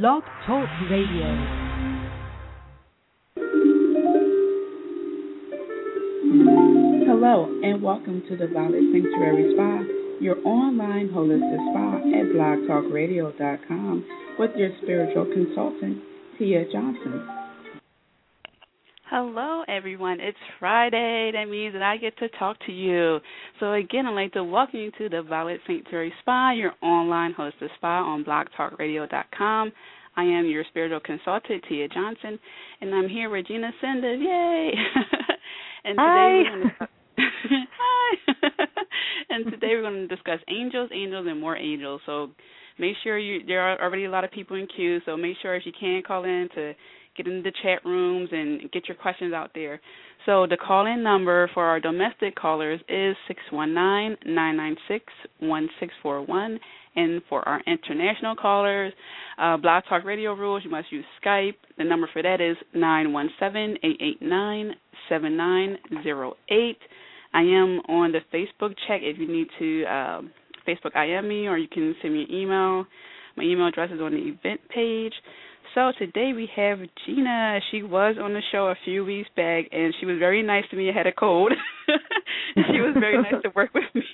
Blog Talk Radio. Hello, and welcome to the Violet Sanctuary Spa, your online holistic spa at blogtalkradio.com with your spiritual consultant, Tia Johnson. Hello, everyone. It's Friday. That means that I get to talk to you. So, again, I'd like to welcome you to the Violet St. Sanctuary Spa, your online hosted spa on blogtalkradio.com. I am your spiritual consultant, Tia Johnson, and I'm here with Gina Sendef. Yay! and Hi. Today Hi. and today we're going to discuss angels, angels, and more angels. So make sure you there are already a lot of people in queue. So make sure if you can call in to get in the chat rooms and get your questions out there. So the call-in number for our domestic callers is six one nine nine nine six one six four one, and for our international callers, uh, Blog Talk Radio rules, you must use Skype. The number for that is nine one seven eight eight nine seven nine zero eight. I am on the Facebook chat if you need to um, Facebook IM me or you can send me an email. My email address is on the event page. So today we have Gina. She was on the show a few weeks back, and she was very nice to me. I had a cold. she was very nice to work with me.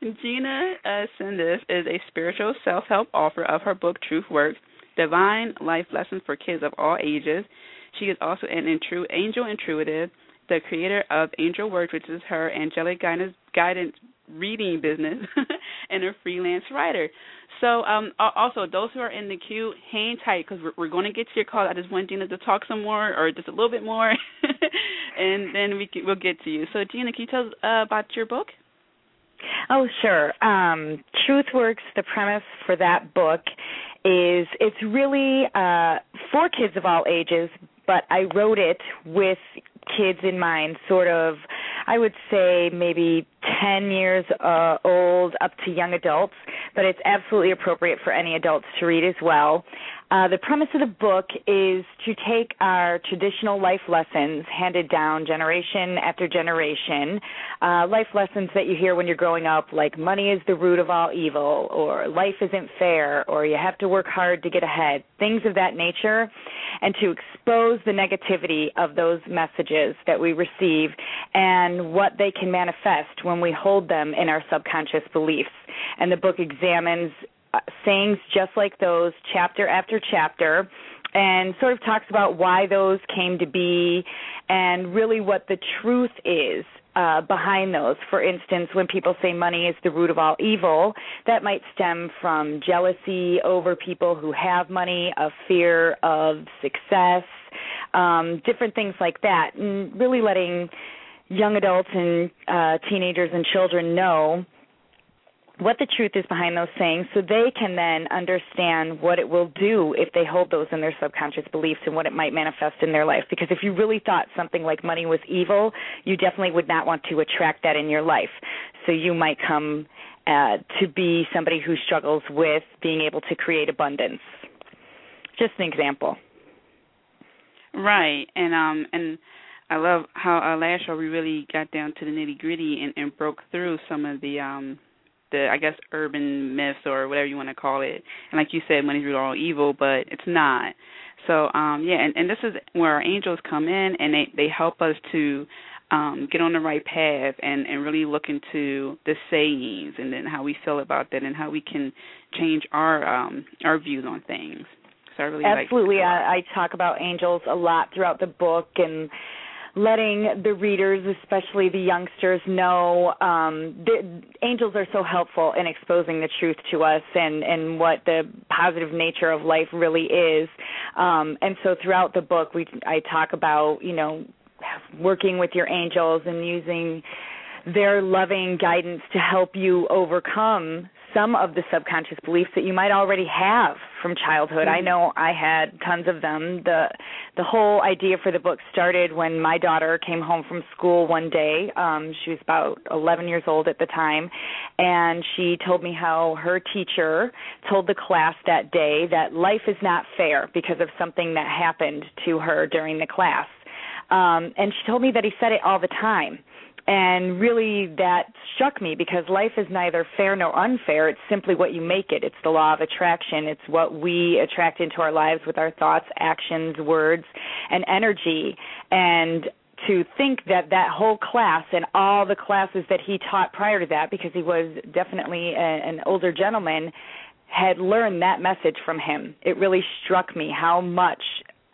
Gina uh, is a spiritual self-help author of her book Truth Works: Divine Life Lessons for Kids of All Ages. She is also an intru- angel intuitive, the creator of Angel Works, which is her angelic guidance, guidance reading business, and a freelance writer. So, um, also those who are in the queue, hang tight because we're, we're going to get to your call. I just want Gina to talk some more, or just a little bit more, and then we can, we'll get to you. So, Gina, can you tell us uh, about your book? Oh, sure. Um, Truth Works, the premise for that book is it's really uh, for kids of all ages, but I wrote it with kids in mind, sort of, I would say maybe 10 years uh, old up to young adults, but it's absolutely appropriate for any adults to read as well. Uh, the premise of the book is to take our traditional life lessons handed down generation after generation, uh, life lessons that you hear when you're growing up, like money is the root of all evil, or life isn't fair, or you have to work hard to get ahead, things of that nature, and to expose the negativity of those messages that we receive and what they can manifest when we hold them in our subconscious beliefs. And the book examines uh, sayings just like those, chapter after chapter, and sort of talks about why those came to be and really what the truth is uh, behind those. For instance, when people say money is the root of all evil, that might stem from jealousy over people who have money, a fear of success, um, different things like that, and really letting young adults and uh, teenagers and children know what the truth is behind those sayings so they can then understand what it will do if they hold those in their subconscious beliefs and what it might manifest in their life. Because if you really thought something like money was evil you definitely would not want to attract that in your life. So you might come uh, to be somebody who struggles with being able to create abundance. Just an example. Right. And um and I love how uh, last show we really got down to the nitty gritty and, and broke through some of the um the I guess urban myths or whatever you want to call it. And like you said, money's root all evil, but it's not. So um yeah, and, and this is where our angels come in and they they help us to um get on the right path and and really look into the sayings and then how we feel about that and how we can change our um our views on things. So I really absolutely like I, I talk about angels a lot throughout the book and letting the readers, especially the youngsters, know um, the angels are so helpful in exposing the truth to us and and what the positive nature of life really is. Um, and so throughout the book, we I talk about you know working with your angels and using their loving guidance to help you overcome some of the subconscious beliefs that you might already have from childhood. Mm-hmm. I know I had tons of them. The the whole idea for the book started when my daughter came home from school one day. Um she was about 11 years old at the time and she told me how her teacher told the class that day that life is not fair because of something that happened to her during the class. Um and she told me that he said it all the time and really that struck me because life is neither fair nor unfair. It's simply what you make it. It's the law of attraction. It's what we attract into our lives with our thoughts actions words and energy. And to think that that whole class and all the classes that he taught prior to that because he was definitely a, an older gentleman had learned that message from him. It really struck me how much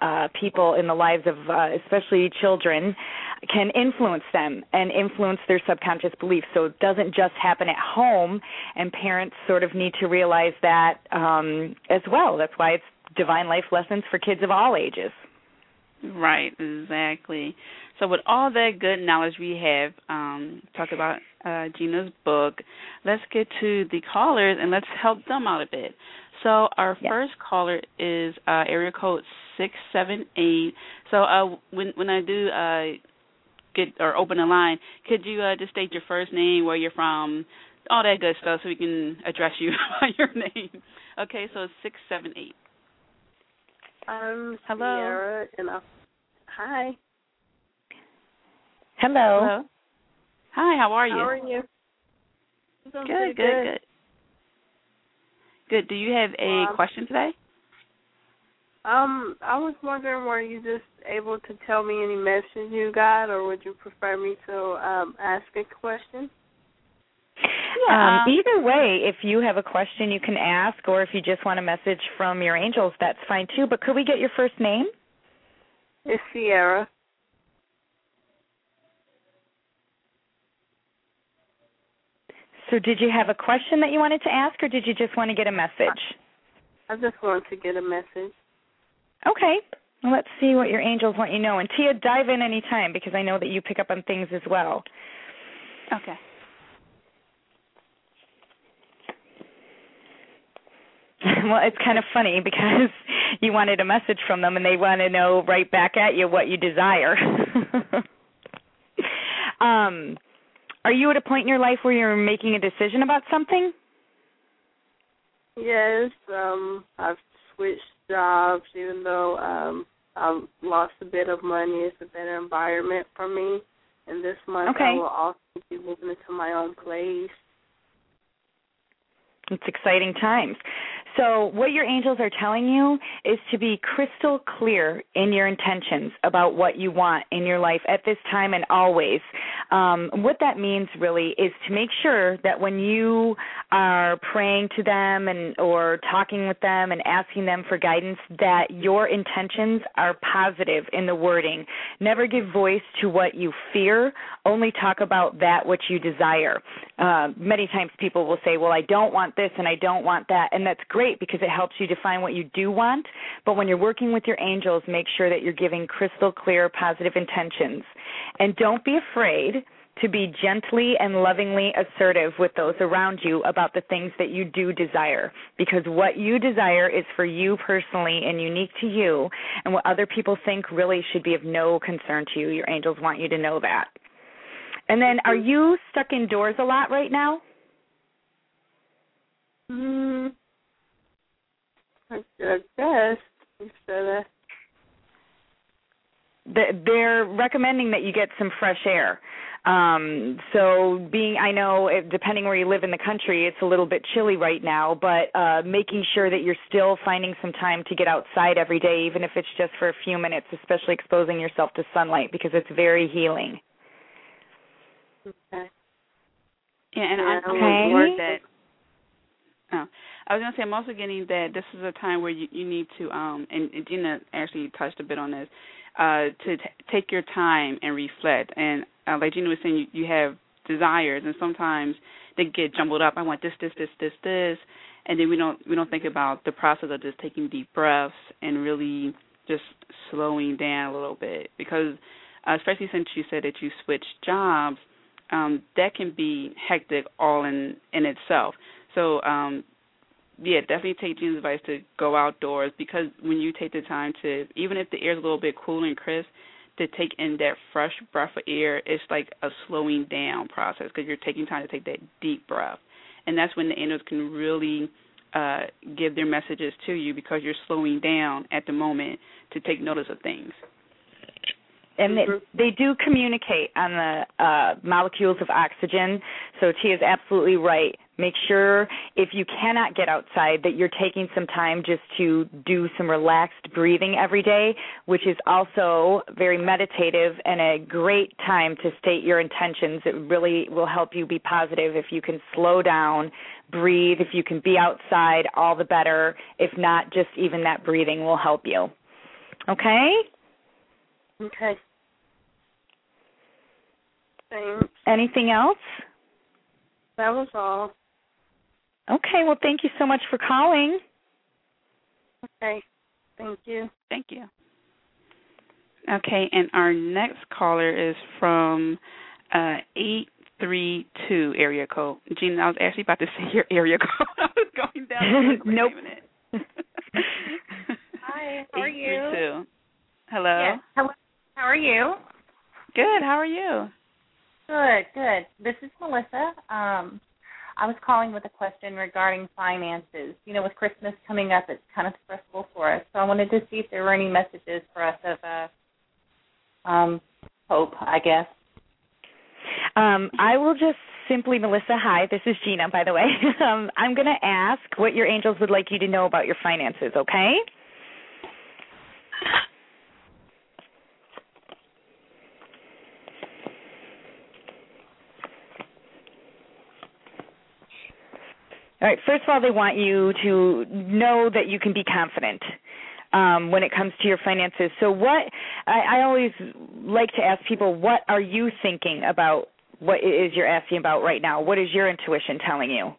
uh, people in the lives of uh, especially children can influence them and influence their subconscious beliefs. So it doesn't just happen at home, and parents sort of need to realize that um, as well. That's why it's divine life lessons for kids of all ages. Right, exactly. So with all that good knowledge we have, um, talk about uh, Gina's book, let's get to the callers and let's help them out a bit. So our yes. first caller is uh, area code six seven eight. So uh, when when I do uh, get or open a line, could you uh, just state your first name, where you're from, all that good stuff, so we can address you by your name. Okay, so it's six seven eight. Um, Hello. Sierra, and I, hi. Hello. Hello. Hi. How are you? How are you? Good, good, good. Good. Do you have a um, question today? Um, I was wondering, were you just able to tell me any message you got, or would you prefer me to um, ask a question? Yeah. Um, either way, if you have a question, you can ask, or if you just want a message from your angels, that's fine too. But could we get your first name? It's Sierra. So, did you have a question that you wanted to ask, or did you just want to get a message? I just wanted to get a message. Okay. Well, let's see what your angels want you to know. And Tia, dive in any time because I know that you pick up on things as well. Okay. well, it's kind of funny because you wanted a message from them and they want to know right back at you what you desire. um, are you at a point in your life where you're making a decision about something? Yes, um, I've switched jobs, even though um I've lost a bit of money. It's a better environment for me. And this month okay. I will also be moving into my own place. It's exciting times. So, what your angels are telling you is to be crystal clear in your intentions about what you want in your life at this time and always. Um, what that means really is to make sure that when you are praying to them and or talking with them and asking them for guidance, that your intentions are positive in the wording. Never give voice to what you fear. Only talk about that which you desire. Uh, many times people will say, "Well, I don't want this and I don't want that," and that's great great because it helps you define what you do want. But when you're working with your angels, make sure that you're giving crystal clear positive intentions. And don't be afraid to be gently and lovingly assertive with those around you about the things that you do desire. Because what you desire is for you personally and unique to you. And what other people think really should be of no concern to you. Your angels want you to know that. And then are you stuck indoors a lot right now? Mm, I guess instead of they're recommending that you get some fresh air. Um, so being, I know, depending where you live in the country, it's a little bit chilly right now, but uh, making sure that you're still finding some time to get outside every day, even if it's just for a few minutes, especially exposing yourself to sunlight because it's very healing. Okay. Yeah, and yeah, I'm okay. that. Oh, I was gonna say I'm also getting that this is a time where you, you need to um and, Gina actually touched a bit on this uh to t- take your time and reflect. And uh, like Gina was saying you, you have desires and sometimes they get jumbled up. I want this this this this this. And then we don't we don't think about the process of just taking deep breaths and really just slowing down a little bit. Because uh, especially since you said that you switched jobs um that can be hectic all in in itself. So um yeah, definitely take Gina's advice to go outdoors because when you take the time to, even if the air is a little bit cool and crisp, to take in that fresh breath of air, it's like a slowing down process because you're taking time to take that deep breath, and that's when the angels can really uh, give their messages to you because you're slowing down at the moment to take notice of things. And mm-hmm. they, they do communicate on the uh, molecules of oxygen. So Tia is absolutely right. Make sure if you cannot get outside that you're taking some time just to do some relaxed breathing every day, which is also very meditative and a great time to state your intentions. It really will help you be positive if you can slow down, breathe, if you can be outside, all the better. If not, just even that breathing will help you. Okay? Okay. Thanks. Anything else? That was all. Okay, well, thank you so much for calling. Okay, thank you. Thank you. Okay, and our next caller is from uh, 832 area code. Gina, I was actually about to say your area code. I was going down. nope. Hi, how are you? Hello. Yes. Hello. How are you? Good. How are you? Good, good. This is Melissa. Um, I was calling with a question regarding finances. You know, with Christmas coming up, it's kind of stressful for us. So I wanted to see if there were any messages for us of uh, um, hope, I guess. Um, I will just simply, Melissa, hi, this is Gina, by the way. um, I'm going to ask what your angels would like you to know about your finances, okay? All right. First of all, they want you to know that you can be confident um, when it comes to your finances. So, what I, I always like to ask people, what are you thinking about? What is you're asking about right now? What is your intuition telling you?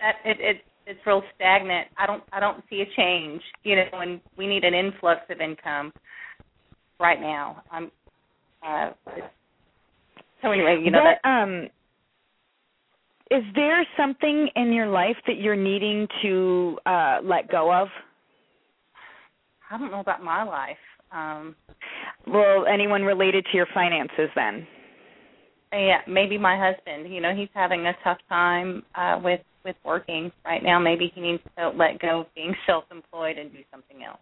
That it, it it's real stagnant. I don't I don't see a change. You know, and we need an influx of income right now. I'm uh, so anyway, you know that, that um is there something in your life that you're needing to uh let go of? I don't know about my life. Um well, anyone related to your finances then? Yeah, maybe my husband. You know, he's having a tough time uh with with working right now. Maybe he needs to let go of being self-employed and do something else.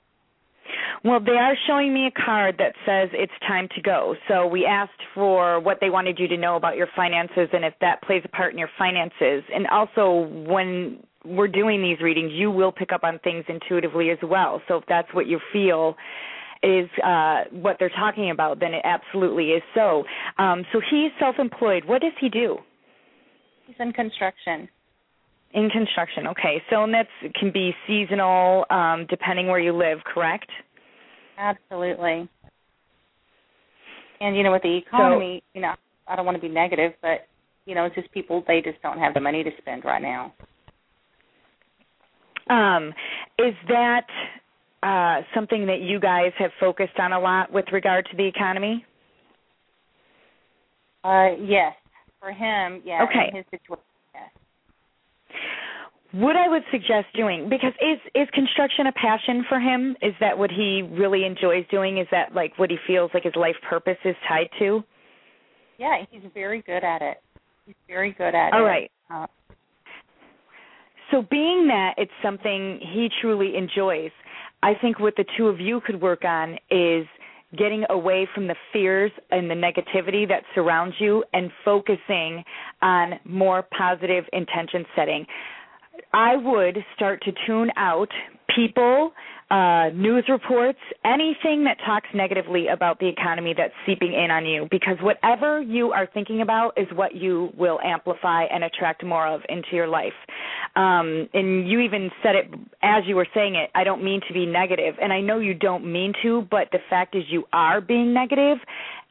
Well, they are showing me a card that says it's time to go. So we asked for what they wanted you to know about your finances and if that plays a part in your finances. And also, when we're doing these readings, you will pick up on things intuitively as well. So if that's what you feel is uh what they're talking about, then it absolutely is so. Um so he's self-employed. What does he do? He's in construction. In construction, okay. So and that can be seasonal, um, depending where you live, correct? Absolutely. And you know, with the economy, so, you know, I don't want to be negative, but you know, it's just people they just don't have the money to spend right now. Um, is that uh, something that you guys have focused on a lot with regard to the economy? Uh, yes, for him, yeah. Okay. his situation, what I would suggest doing because is is construction a passion for him? Is that what he really enjoys doing? Is that like what he feels like his life purpose is tied to? Yeah, he's very good at it. He's very good at All it. All right. Uh, so being that it's something he truly enjoys, I think what the two of you could work on is getting away from the fears and the negativity that surrounds you and focusing on more positive intention setting. I would start to tune out people, uh, news reports, anything that talks negatively about the economy that's seeping in on you. Because whatever you are thinking about is what you will amplify and attract more of into your life. Um, and you even said it as you were saying it. I don't mean to be negative, and I know you don't mean to, but the fact is you are being negative,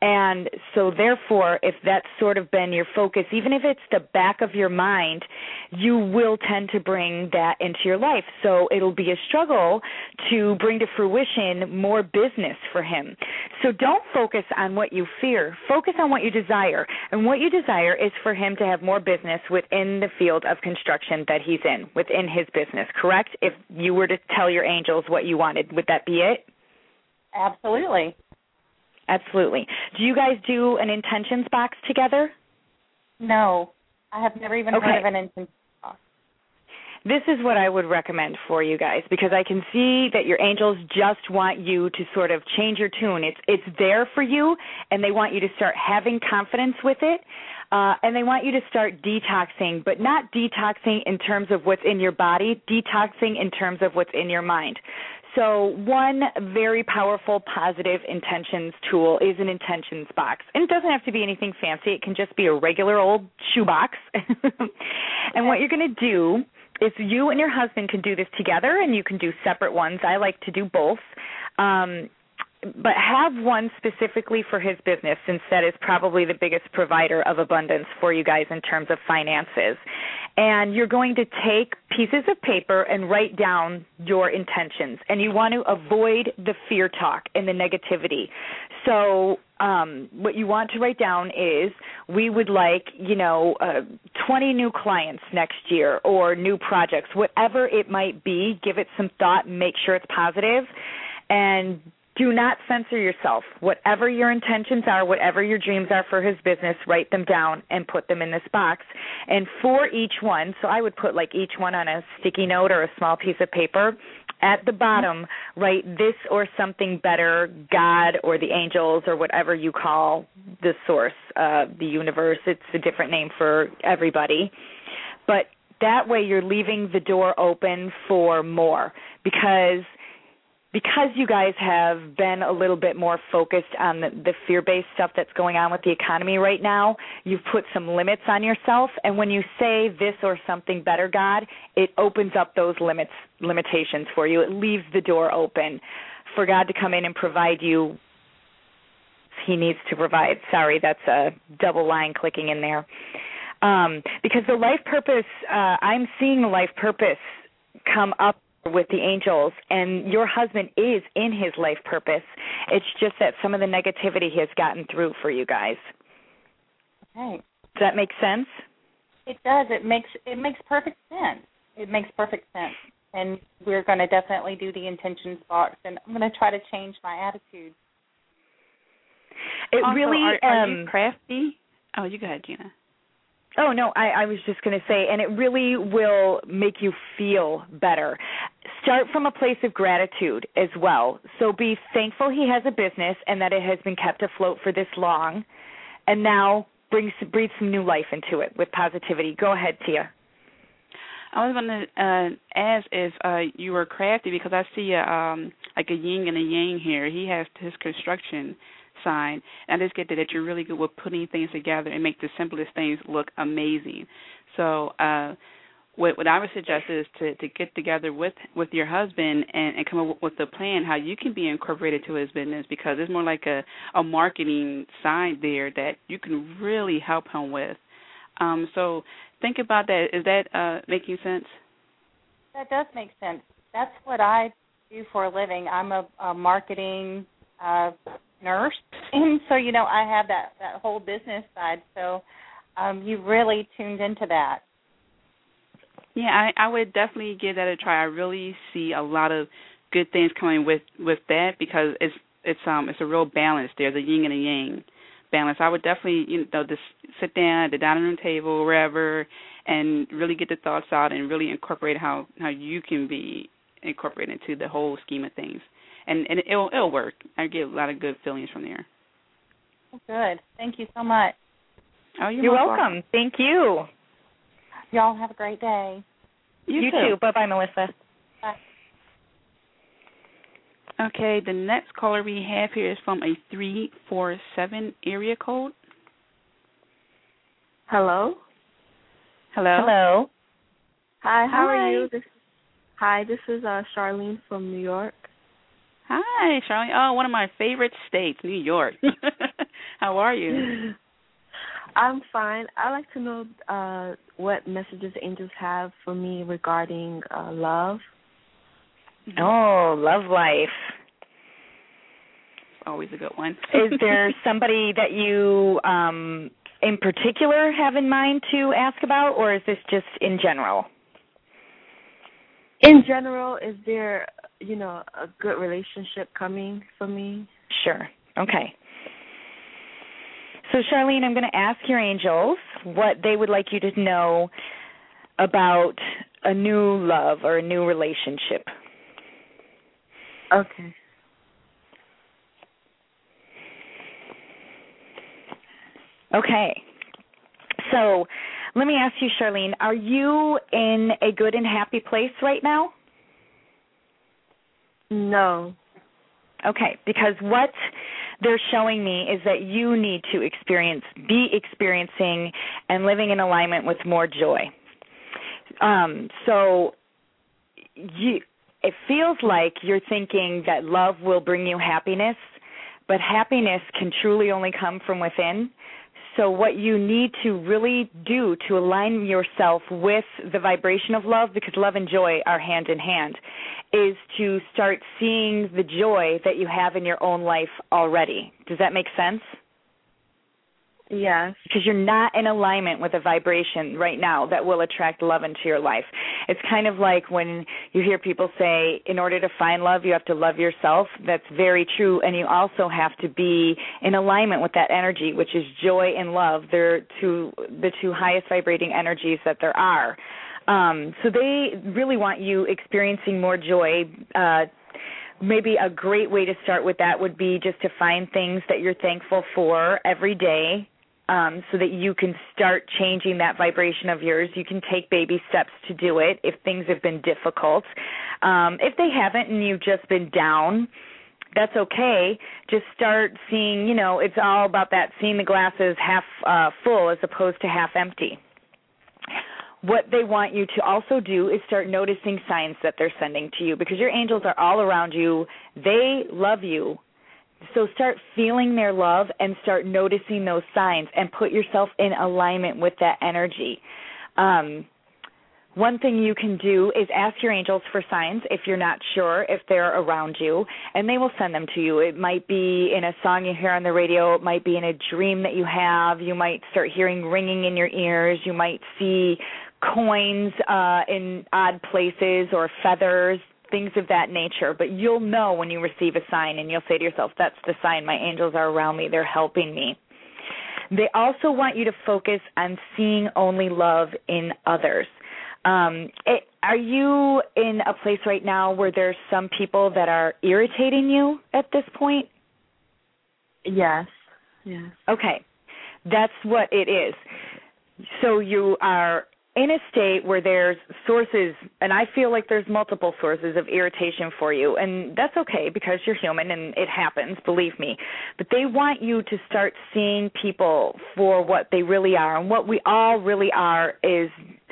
and so, therefore, if that's sort of been your focus, even if it's the back of your mind, you will tend to bring that into your life. So, it'll be a struggle to bring to fruition more business for him. So, don't focus on what you fear, focus on what you desire. And what you desire is for him to have more business within the field of construction that he's in, within his business, correct? If you were to tell your angels what you wanted, would that be it? Absolutely. Absolutely. Do you guys do an intentions box together? No, I have never even okay. heard of an intentions box. this is what I would recommend for you guys because I can see that your angels just want you to sort of change your tune. It's it's there for you and they want you to start having confidence with it. Uh, and they want you to start detoxing, but not detoxing in terms of what's in your body, detoxing in terms of what's in your mind. So, one very powerful positive intentions tool is an intentions box. And it doesn't have to be anything fancy, it can just be a regular old shoebox. and what you're going to do is you and your husband can do this together and you can do separate ones. I like to do both. Um, but have one specifically for his business since that is probably the biggest provider of abundance for you guys in terms of finances. And you're going to take pieces of paper and write down your intentions. And you want to avoid the fear talk and the negativity. So, um, what you want to write down is we would like, you know, uh, 20 new clients next year or new projects, whatever it might be. Give it some thought make sure it's positive. And do not censor yourself. Whatever your intentions are, whatever your dreams are for his business, write them down and put them in this box. And for each one, so I would put like each one on a sticky note or a small piece of paper. At the bottom, write this or something better, God or the angels or whatever you call the source, uh, the universe. It's a different name for everybody. But that way you're leaving the door open for more because – because you guys have been a little bit more focused on the, the fear-based stuff that's going on with the economy right now, you've put some limits on yourself. And when you say this or something better, God, it opens up those limits limitations for you. It leaves the door open for God to come in and provide you. He needs to provide. Sorry, that's a double line clicking in there. Um, because the life purpose, uh, I'm seeing the life purpose come up with the angels and your husband is in his life purpose. It's just that some of the negativity has gotten through for you guys. Okay. Does that make sense? It does. It makes it makes perfect sense. It makes perfect sense. And we're going to definitely do the intentions box and i'm going to try to change my attitude. It also, really are, are um, you crafty? Oh you go ahead gina Oh no, I, I was just going to say, and it really will make you feel better. Start from a place of gratitude as well. So be thankful he has a business and that it has been kept afloat for this long, and now bring some, breathe some new life into it with positivity. Go ahead, Tia. I was going to uh, ask if uh, you were crafty because I see a, um, like a yin and a yang here. He has his construction sign. And I just get that, you're really good with putting things together and make the simplest things look amazing. So uh what what I would suggest is to to get together with with your husband and and come up with a plan how you can be incorporated to his business because it's more like a a marketing side there that you can really help him with. Um so think about that. Is that uh making sense? That does make sense. That's what I do for a living. I'm a, a marketing uh nurse, and so you know I have that that whole business side. So um, you really tuned into that. Yeah, I, I would definitely give that a try. I really see a lot of good things coming with with that because it's it's um it's a real balance there, the yin and the yang balance. I would definitely you know just sit down at the dining room table wherever and really get the thoughts out and really incorporate how how you can be incorporated into the whole scheme of things and and it'll it'll work. I get a lot of good feelings from there. Good. Thank you so much. Oh, you're, you're welcome. welcome. Thank you. Y'all have a great day. You, you too. too. Bye bye, Melissa. Bye. Okay, the next caller we have here is from a three four seven area code. Hello. Hello. Hello. Hi. How Hi. are you? This, hi. This is uh Charlene from New York. Hi, Charlie. Oh, one of my favorite states, New York. How are you? I'm fine. I'd like to know uh, what messages angels have for me regarding uh, love. Oh, love life. Always a good one. Is there somebody that you um in particular have in mind to ask about or is this just in general? In general, is there, you know, a good relationship coming for me? Sure. Okay. So, Charlene, I'm going to ask your angels what they would like you to know about a new love or a new relationship. Okay. Okay. So, let me ask you, Charlene, are you in a good and happy place right now? No. Okay, because what they're showing me is that you need to experience, be experiencing, and living in alignment with more joy. Um, so, you, it feels like you're thinking that love will bring you happiness, but happiness can truly only come from within. So, what you need to really do to align yourself with the vibration of love, because love and joy are hand in hand, is to start seeing the joy that you have in your own life already. Does that make sense? Yes. Because you're not in alignment with a vibration right now that will attract love into your life. It's kind of like when you hear people say, in order to find love, you have to love yourself. That's very true. And you also have to be in alignment with that energy, which is joy and love. They're two, the two highest vibrating energies that there are. Um, so they really want you experiencing more joy. Uh, maybe a great way to start with that would be just to find things that you're thankful for every day um, so that you can start changing that vibration of yours. You can take baby steps to do it if things have been difficult. Um, if they haven't and you've just been down, that's okay. Just start seeing, you know, it's all about that seeing the glasses half uh, full as opposed to half empty. What they want you to also do is start noticing signs that they're sending to you because your angels are all around you. They love you so start feeling their love and start noticing those signs and put yourself in alignment with that energy. Um, one thing you can do is ask your angels for signs if you're not sure if they're around you, and they will send them to you. It might be in a song you hear on the radio, it might be in a dream that you have. You might start hearing ringing in your ears. You might see coins uh, in odd places or feathers things of that nature. But you'll know when you receive a sign and you'll say to yourself, that's the sign. My angels are around me. They're helping me. They also want you to focus on seeing only love in others. Um, it, are you in a place right now where there's some people that are irritating you at this point? Yes. Yes. Okay. That's what it is. So you are in a state where there's sources and I feel like there's multiple sources of irritation for you and that's okay because you're human and it happens, believe me. But they want you to start seeing people for what they really are and what we all really are is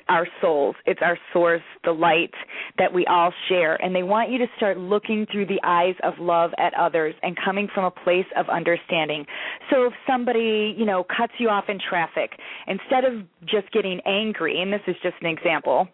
our souls. It's our source, the light that we all share. And they want you to start looking through the eyes of love at others and coming from a place of understanding. So if somebody, you know, cuts you off in traffic, instead of just getting angry, and this is just an example,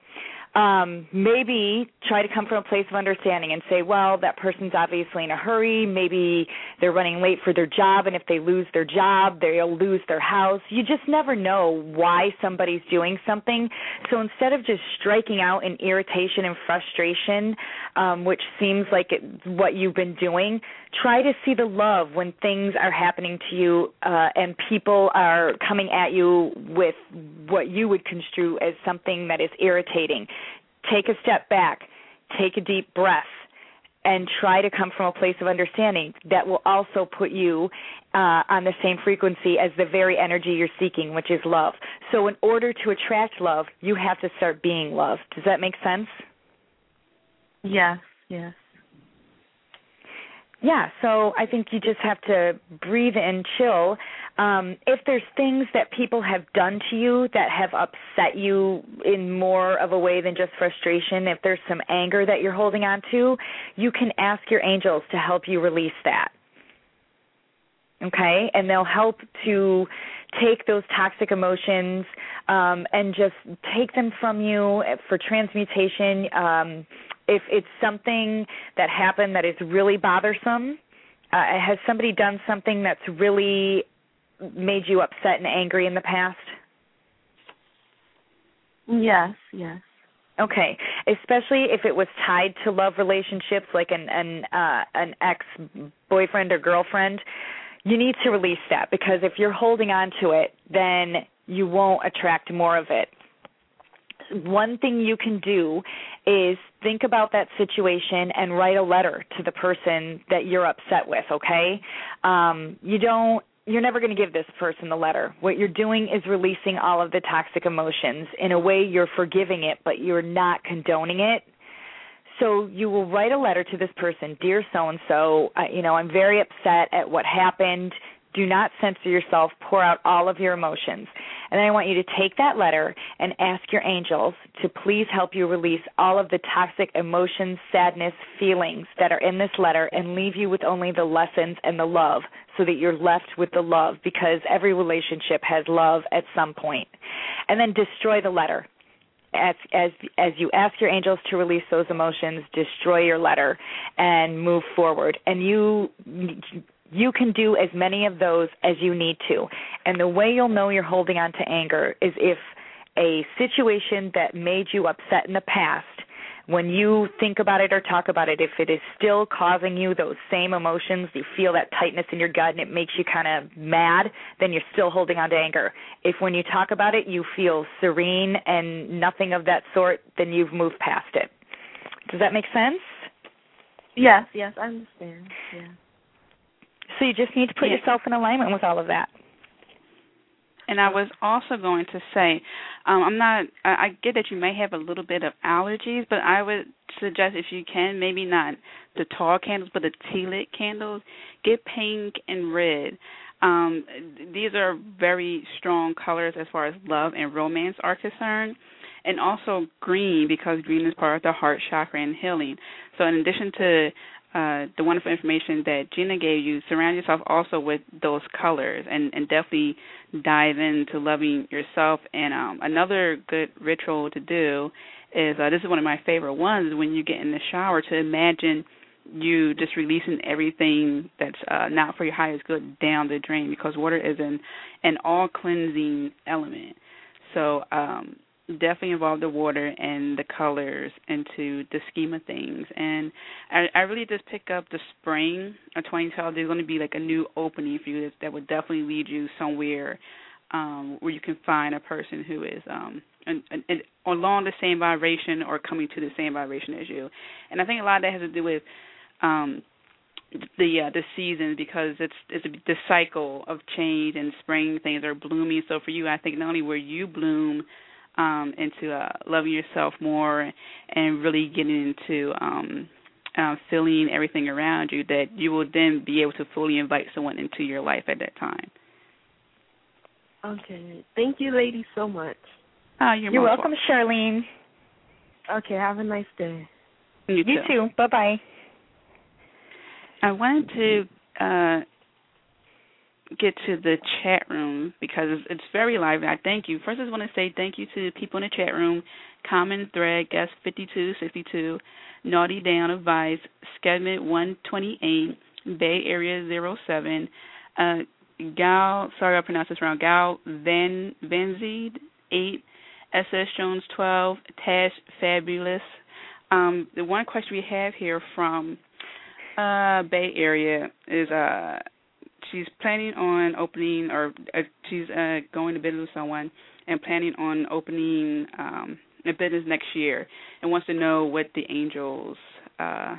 um, maybe try to come from a place of understanding and say, well, that person's obviously in a hurry. Maybe they're running late for their job, and if they lose their job, they'll lose their house. You just never know why somebody's doing something. So instead of just striking out in irritation and frustration, um, which seems like it, what you've been doing, try to see the love when things are happening to you uh, and people are coming at you with what you would construe as something that is irritating. Take a step back, take a deep breath, and try to come from a place of understanding that will also put you uh, on the same frequency as the very energy you're seeking, which is love. So, in order to attract love, you have to start being love. Does that make sense? Yes, yes yeah, so I think you just have to breathe and chill. Um, if there's things that people have done to you that have upset you in more of a way than just frustration, if there's some anger that you're holding on to, you can ask your angels to help you release that. Okay? And they'll help to take those toxic emotions um, and just take them from you for transmutation. Um, if it's something that happened that is really bothersome, uh, has somebody done something that's really made you upset and angry in the past? Yes, yes. Okay, especially if it was tied to love relationships, like an an uh, an ex boyfriend or girlfriend, you need to release that because if you're holding on to it, then you won't attract more of it. one thing you can do is think about that situation and write a letter to the person that you're upset with, okay? Um, you don't you're never going to give this person the letter. What you're doing is releasing all of the toxic emotions. In a way, you're forgiving it, but you're not condoning it. So you will write a letter to this person, dear so and so. You know, I'm very upset at what happened. Do not censor yourself. Pour out all of your emotions. And then I want you to take that letter and ask your angels to please help you release all of the toxic emotions, sadness, feelings that are in this letter and leave you with only the lessons and the love so that you're left with the love because every relationship has love at some point. And then destroy the letter. As as as you ask your angels to release those emotions, destroy your letter and move forward. And you you can do as many of those as you need to. And the way you'll know you're holding on to anger is if a situation that made you upset in the past, when you think about it or talk about it, if it is still causing you those same emotions, you feel that tightness in your gut and it makes you kind of mad, then you're still holding on to anger. If when you talk about it, you feel serene and nothing of that sort, then you've moved past it. Does that make sense? Yes, yes, I understand. Yeah. So you just need to put Yeah. yourself in alignment with all of that. And I was also going to say, um, I'm not. I, I get that you may have a little bit of allergies, but I would suggest if you can, maybe not the tall candles, but the tea lit candles. Get pink and red. Um, these are very strong colors as far as love and romance are concerned, and also green because green is part of the heart chakra and healing. So in addition to uh, the wonderful information that Gina gave you, surround yourself also with those colors and, and definitely dive into loving yourself. And um, another good ritual to do is uh, this is one of my favorite ones when you get in the shower to imagine you just releasing everything that's uh, not for your highest good down the drain because water is an an all cleansing element. So um, definitely involve the water and the colors into the scheme of things. And I, I really just pick up the spring of 2012. There's going to be like a new opening for you that, that would definitely lead you somewhere um, where you can find a person who is um, and, and, and along the same vibration or coming to the same vibration as you. And I think a lot of that has to do with um, the uh, the seasons because it's it's the cycle of change and spring things are blooming. So for you, I think not only where you bloom um, into uh, loving yourself more and really getting into um, uh, feeling everything around you, that you will then be able to fully invite someone into your life at that time. Okay. Thank you, ladies, so much. Oh, you're, You're most welcome, Charlene. Okay, have a nice day. welcome. You, You too. Bye bye. I wanted to uh, get to the chat room because it's, very lively. I thank you. First, I just want to say thank you to the people in the chat room. Common Thread, Guest 5262, Naughty Down Advice, Skedman 128, Bay Area 07, uh, Gal, sorry I pronounced this wrong, Gal Van Vanzide 8, SS Jones 12, Tash Fabulous. Um, the one question we have here from uh Bay Area is uh she's planning on opening or uh, she's uh going to business with someone and planning on opening um a business next year and wants to know what the angels uh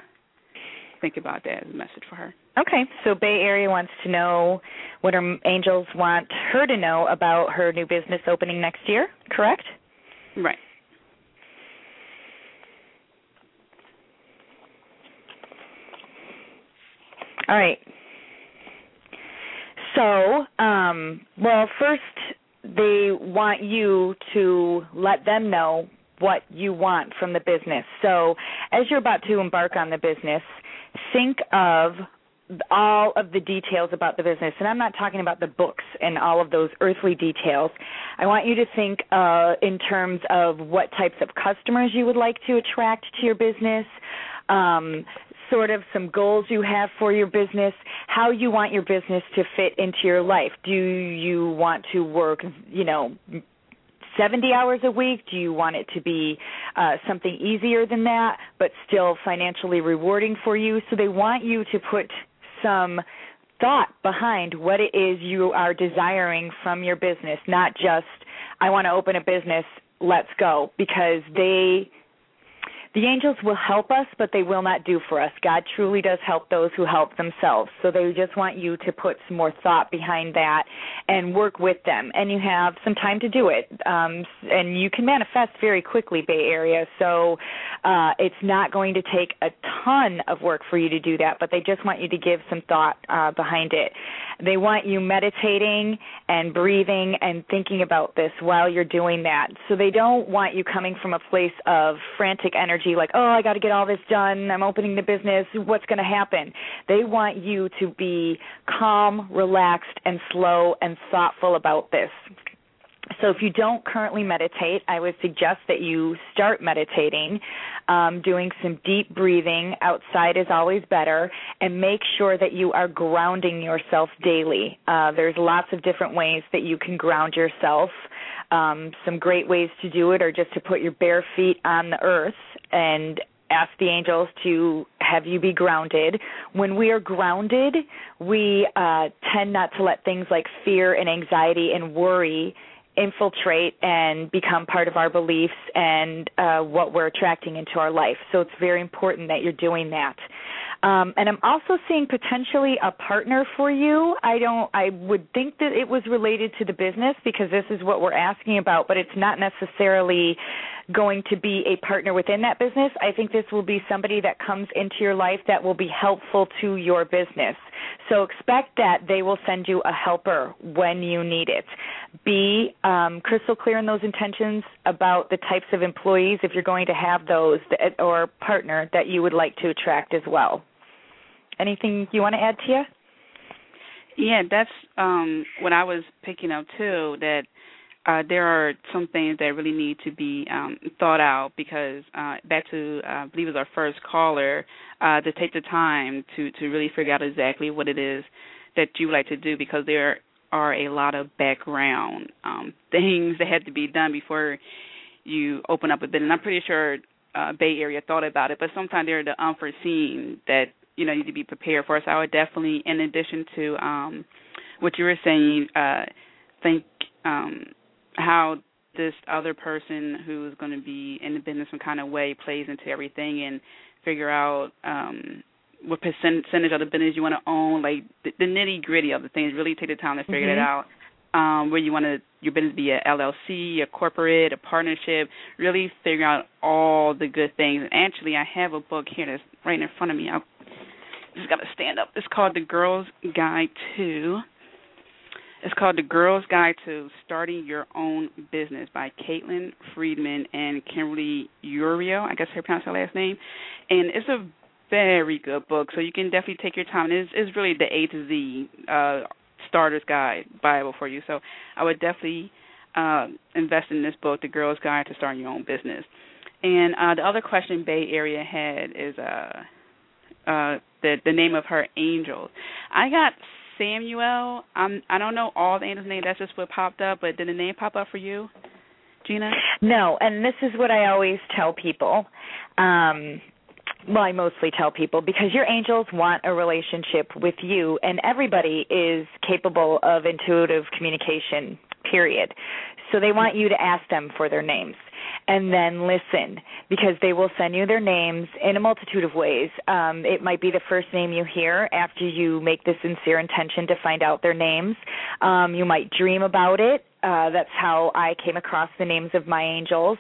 think about that as a message for her. Okay, so Bay Area wants to know what her angels want her to know about her new business opening next year, correct? Right. All right. So, um, well, first they want you to let them know what you want from the business. So, as you're about to embark on the business, think of all of the details about the business. And i'm not talking about the books and all of those earthly details. I want you to think uh, in terms of what types of customers you would like to attract to your business. Um, sort of some goals you have for your business how you want your business to fit into your life do you want to work you know 70 hours a week? Do you want it to be uh, something easier than that, but still financially rewarding for you? So they want you to put some thought behind what it is you are desiring from your business, not just I want to open a business let's go because they the angels will help us, but they will not do for us. God truly does help those who help themselves. So they just want you to put some more thought behind that and work with them. And you have some time to do it. Um, and you can manifest very quickly, Bay Area. So uh, it's not going to take a ton of work for you to do that, but they just want you to give some thought uh, behind it. They want you meditating and breathing and thinking about this while you're doing that. So they don't want you coming from a place of frantic energy like, "Oh, I got to get all this done. I'm opening the business. What's going to happen?" They want you to be calm, relaxed, and slow and thoughtful about this. So, if you don't currently meditate, I would suggest that you start meditating, um, doing some deep breathing. Outside is always better, and make sure that you are grounding yourself daily. Uh, there's lots of different ways that you can ground yourself. Um, some great ways to do it are just to put your bare feet on the earth and ask the angels to have you be grounded. When we are grounded, we uh, tend not to let things like fear and anxiety and worry infiltrate and become part of our beliefs and uh, what we're attracting into our life. So it's very important that you're doing that. Um, and I'm also seeing potentially a partner for you. I don't. I would think that it was related to the business because this is what we're asking about, but it's not necessarily going to be a partner within that business. I think this will be somebody that comes into your life that will be helpful to your business. So expect that they will send you a helper when you need it. Be um, crystal clear in those intentions about the types of employees, if you're going to have those, or partner that you would like to attract as well. Anything you want to add, Tia? Yeah, that's um, what I was picking up too. That uh, there are some things that really need to be um, thought out because uh, back to uh, I believe it was our first caller uh, to take the time to to really figure out exactly what it is that you would like to do because there are a lot of background um, things that had to be done before you open up a bit. And I'm pretty sure uh, Bay Area thought about it, but sometimes there are the unforeseen that you know you need to be prepared for. So I would definitely, in addition to um, what you were saying, uh, think um, how this other person who's going to be in the business some kind of way plays into everything and figure out um what percentage of the business you want to own, like the, the nitty gritty of the things. Really take the time to figure mm-hmm. it out. Um, where you want to your business be a LLC, a corporate, a partnership. Really figure out all the good things. And actually, I have a book here that's right in front of me. I just got to stand up. It's called The Girl's Guide to it's called The Girl's Guide to Starting Your Own Business by Caitlin Friedman and Kimberly Yorio. I guess I pronounce her last name. And it's a very good book, so you can definitely take your time. It's, it's really the A to Z uh, starter's guide Bible for you. So I would definitely uh, invest in this book, The Girl's Guide to Starting Your Own Business. And uh, the other question Bay Area had is uh, uh, the the name of her angels. I got Samuel. I'm I don't know all the angels' names. That's just what popped up. But did the name pop up for you, Gina? No, and this is what I always tell people. Um well, I mostly tell people because your angels want a relationship with you, and everybody is capable of intuitive communication, period. So they want you to ask them for their names and then listen because they will send you their names in a multitude of ways. Um, it might be the first name you hear after you make the sincere intention to find out their names. Um, you might dream about it. Uh, that's how I came across the names of my angels.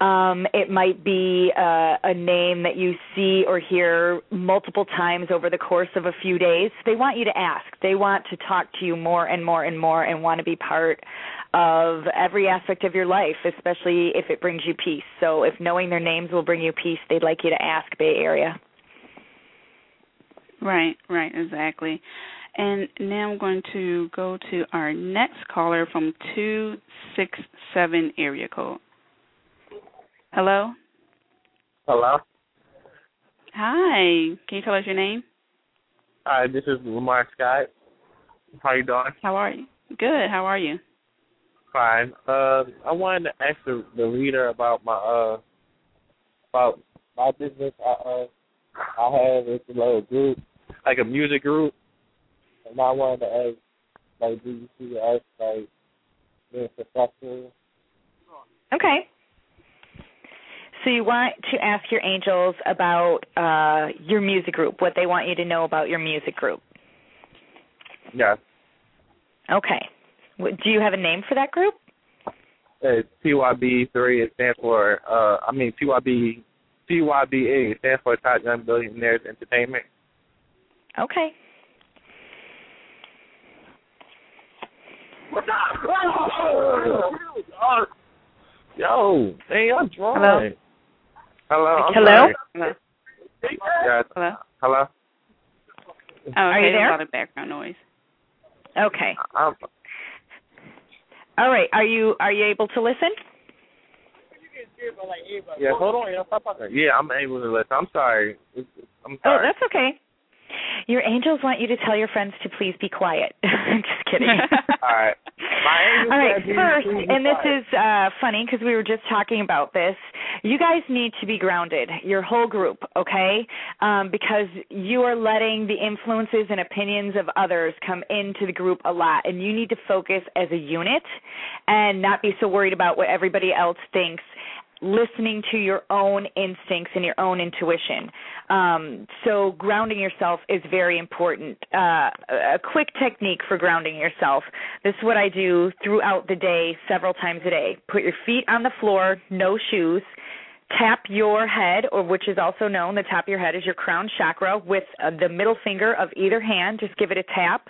Um, it might be uh, a name that you see or hear multiple times over the course of a few days. They want you to ask. They want to talk to you more and more and more and want to be part of every aspect of your life, especially if it brings you peace. So if knowing their names will bring you peace, they'd like you to ask Bay Area. Right, right, exactly. And now I'm going to go to our next caller from 267 area code. Hello? Hello? Hi. Can you tell us your name? Hi, this is Lamar Scott. How you doing? How are you? Good. How are you? Fine. Uh, I wanted to ask the, the reader about my uh about my business. I uh I have it's a little group, like a music group, and I wanted to ask, like, do you see us like being successful? Okay. So you want to ask your angels about uh, your music group, what they want you to know about your music group. Yeah. Okay. Do you have a name for that group? It's TYB three. It stands for uh, I mean TYB TYBA. It stands for Top Young Billionaires Entertainment. Okay. Yo, hey, I'm drunk. Hello. Hello. I'm Hello? sorry. Hello. Yes. Hello. Hello. Oh, Are you there? A lot of background noise. Okay. I'm, All right. Are you are you able to listen? yeah, hold on. Yeah, stop. Yeah, I'm able to listen. I'm sorry. I'm Oh, sorry. that's okay. Your angels want you to tell your friends to please be quiet. I'm Just kidding. All right. My angels All right, said, "Please, first, and this is uh funny because we were just talking about this. You guys need to be grounded, your whole group, okay? Um, because you are letting the influences and opinions of others come into the group a lot, and you need to focus as a unit and not be so worried about what everybody else thinks listening to your own instincts and your own intuition. Um, so grounding yourself is very important. Uh, a quick technique for grounding yourself. This is what I do throughout the day, several times a day. Put your feet on the floor, no shoes. Tap your head, or which is also known, the top of your head is your crown chakra, with uh, the middle finger of either hand. Just give it a tap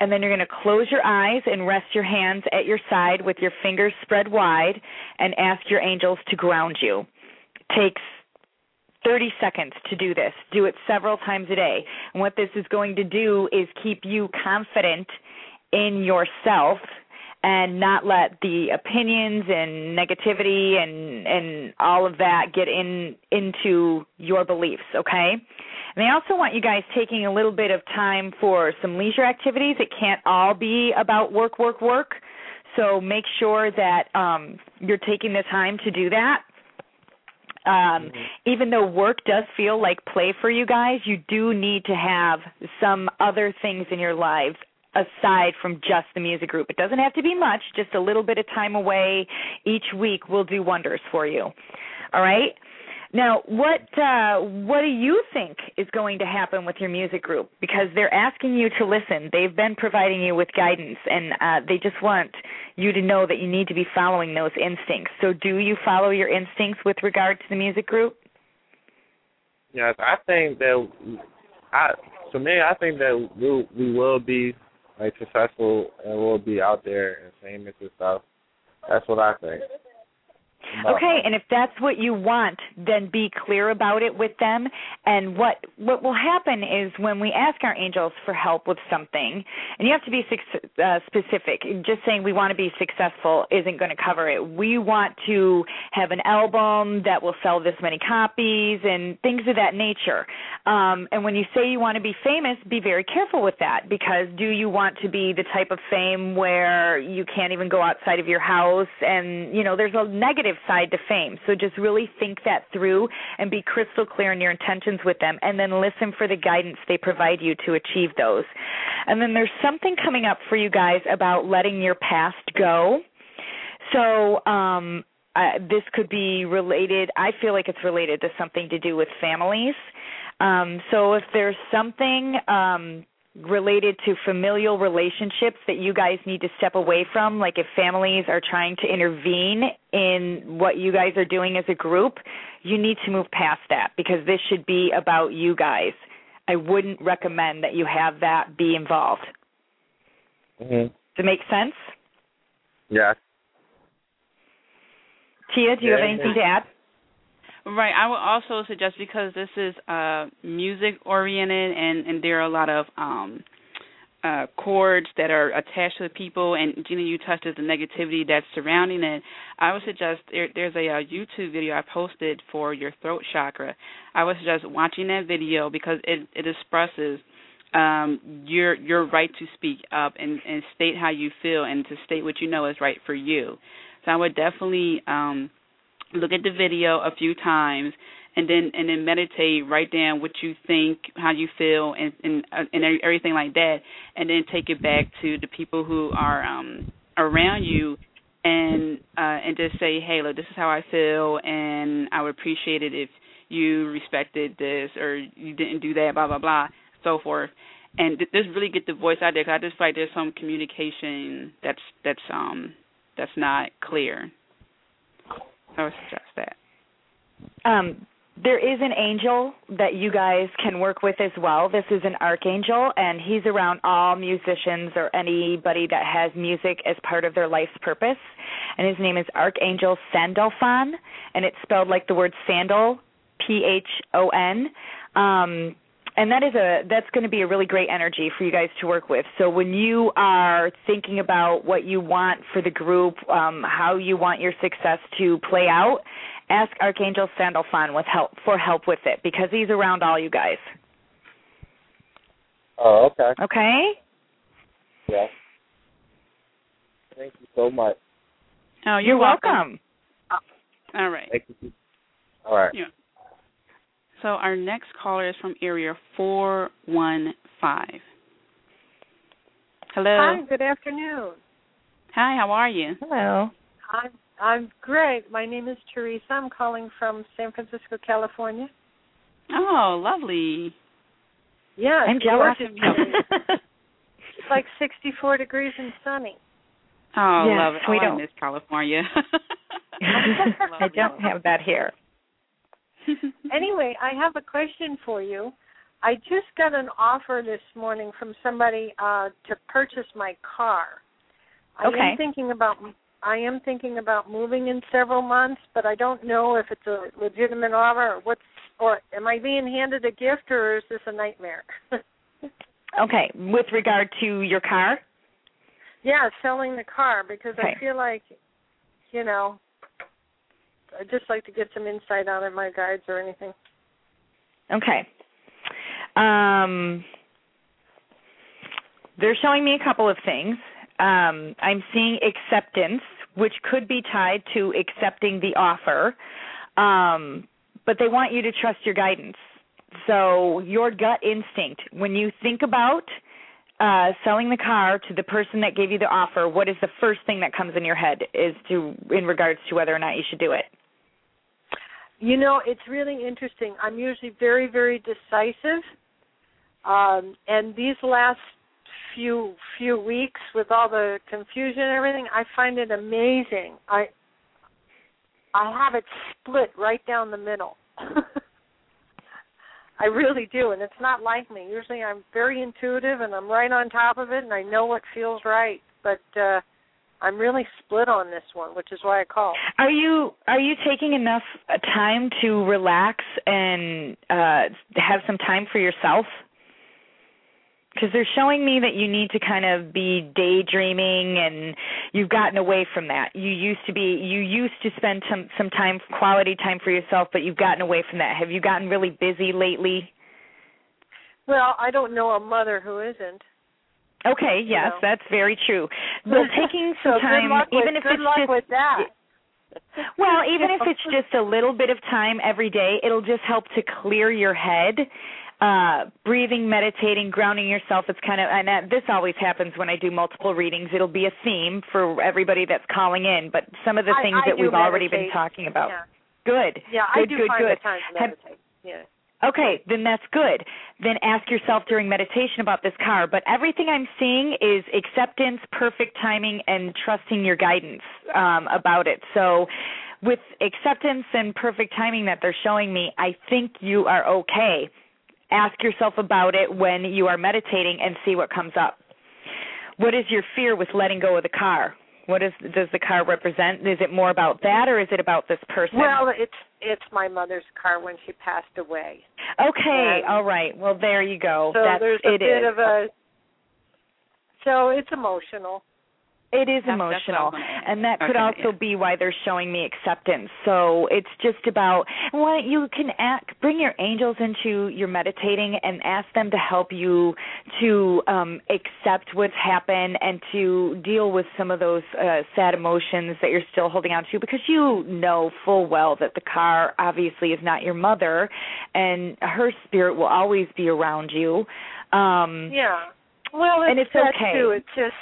and then you're going to close your eyes and rest your hands at your side with your fingers spread wide and ask your angels to ground you. Takes 30 seconds to do this. Do it several times a day. And what this is going to do is keep you confident in yourself and not let the opinions and negativity and and all of that get in into your beliefs, okay? And they also want you guys taking a little bit of time for some leisure activities. It can't all be about work, work, work. So make sure that um, you're taking the time to do that. Um, even though work does feel like play for you guys, you do need to have some other things in your lives aside from just the music group. It doesn't have to be much, just a little bit of time away each week will do wonders for you. All right? Now, what uh, what do you think is going to happen with your music group? Because they're asking you to listen. They've been providing you with guidance, and uh, they just want you to know that you need to be following those instincts. So, do you follow your instincts with regard to the music group? Yes, I think that I to me I think that we we will be like successful and we'll be out there and famous and stuff. That's what I think. Okay, and if that's what you want, then be clear about it with them. And what what will happen is when we ask our angels for help with something, and you have to be uh, specific. Just saying we want to be successful isn't going to cover it. We want to have an album that will sell this many copies and things of that nature. Um, and when you say you want to be famous, be very careful with that because do you want to be the type of fame where you can't even go outside of your house? And you know, there's a negative side to fame. So just really think that through and be crystal clear in your intentions with them and then listen for the guidance they provide you to achieve those. And then there's something coming up for you guys about letting your past go. So, um uh, this could be related. I feel like it's related to something to do with families. Um, so if there's something um, related to familial relationships that you guys need to step away from, like if families are trying to intervene in what you guys are doing as a group, you need to move past that because this should be about you guys. I wouldn't recommend that you have that be involved. Mhm. Does it make sense? yeah Tia, do you have Yeah, anything to add? Right. I would also suggest because this is uh music oriented and and there are a lot of um uh cords that are attached to the people and Gina you touched on the negativity that's surrounding it. I would suggest there, there's a, uh YouTube video I posted for your throat chakra. I would suggest watching that video because it it expresses um your your right to speak up and and state how you feel and to state what you know is right for you. So I would definitely um look at the video a few times and then and then meditate write down what you think how you feel and and uh, and everything like that and then take it back to the people who are um around you and uh and just say, hey, look, this is how I feel, and I would appreciate it if you respected this or you didn't do that, blah blah blah, so forth, and th- just really get the voice out there. Cause I just feel like there's some communication that's that's um that's not clear. I would suggest that. Um, there is an angel that you guys can work with as well. This is an archangel, and he's around all musicians or anybody that has music as part of their life's purpose. And his name is Archangel Sandalphon, and it's spelled like the word sandal, P H O N. Um, and that is a that's going to be a really great energy for you guys to work with. So when you are thinking about what you want for the group, um, how you want your success to play out, ask Archangel Sandalphon with help for help with it because he's around all you guys. Oh, okay. Okay? Yeah. Thank you so much. Oh, you're, You're welcome. All right. Thank you. All right. Yeah. So our next caller is from area four one five. Hello. Hi, good afternoon. Hi, how are you? Hello. I'm I'm great. My name is Teresa. I'm calling from San Francisco, California. Oh, lovely. Yeah, I'm it's jealous. gorgeous. it's like 64 degrees and sunny. Oh, Yes, love it. we oh, I don't. miss California. I don't have that here. Anyway, I have a question for you. I just got an offer this morning from somebody uh to purchase my car. I Okay. am thinking about I am thinking about moving in several months, but I don't know if it's a legitimate offer or what's or am I being handed a gift or is this a nightmare? Okay, with regard to your car? yeah, selling the car because Okay. I feel like you know I'd just like to get some insight out of my guides or anything. Okay. Um, they're showing me a couple of things. Um, I'm seeing acceptance, which could be tied to accepting the offer, um, but they want you to trust your guidance. So, your gut instinct, when you think about uh, selling the car to the person that gave you the offer, what is the first thing that comes in your head is to in regards to whether or not you should do it? You know, it's really interesting. I'm usually very, very decisive. Um, and these last few few weeks with all the confusion and everything, I find it amazing. I I have it split right down the middle. I really do, and it's not like me. Usually I'm very intuitive and I'm right on top of it and I know what feels right. But uh I'm really split on this one, which is why I called. Are you are you taking enough uh, time to relax and uh have some time for yourself? Because they're showing me that you need to kind of be daydreaming, and you've gotten away from that. You used to be you used to spend some some time quality time for yourself, but you've gotten away from that. Have you gotten really busy lately? Well, I don't know a mother who isn't. Okay, yes, know. that's very true. Well, taking some so time, luck even if it's just with that. Well, even if it's just a little bit of time every day, it'll just help to clear your head. Uh, breathing, meditating, grounding yourself. It's kind of, and that, this always happens when I do multiple readings. It'll be a theme for everybody that's calling in, but some of the things I that we've already been talking about. Yeah, Good. yeah good, I do good, find good. the time to Have- Yeah. Okay, then that's good. Then ask yourself during meditation about this car. But everything I'm seeing is acceptance, perfect timing, and trusting your guidance um, about it. So, with acceptance and perfect timing that they're showing me, I think you are okay. Ask yourself about it when you are meditating and see what comes up. What is your fear with letting go of the car? What is, does the car represent? Is it more about that, or is it about this person? Well, it's it's my mother's car when she passed away. Okay, And- all right. Well, there you go. So That's there's a it bit is. of a. So it's emotional. It is That's- that's emotional, was and that could Okay, also yeah. be why they're showing me acceptance. So it's just about well, you can act, bring your angels into your meditating and ask them to help you to um, accept what's happened and to deal with some of those uh, sad emotions that you're still holding on to, because you know full well that the car obviously is not your mother, and her spirit will always be around you. Um, Yeah. Well, it's And it's that okay. too. It's just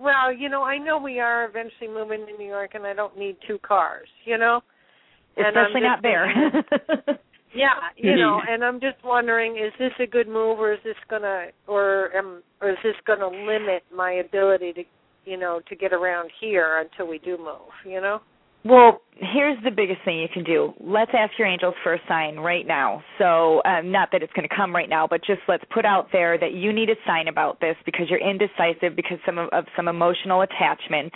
well, you know, I know we are eventually moving to New York, and I don't need two cars, you know. And Especially not there. yeah, you know, and I'm just wondering, is this a good move, or is this gonna, or um, or is this gonna limit my ability to, you know, to get around here until we do move, you know? Well, here's the biggest thing you can do. Let's ask your angels for a sign right now. So, um, not that it's going to come right now, but just let's put out there that you need a sign about this because you're indecisive because some of, of some emotional attachment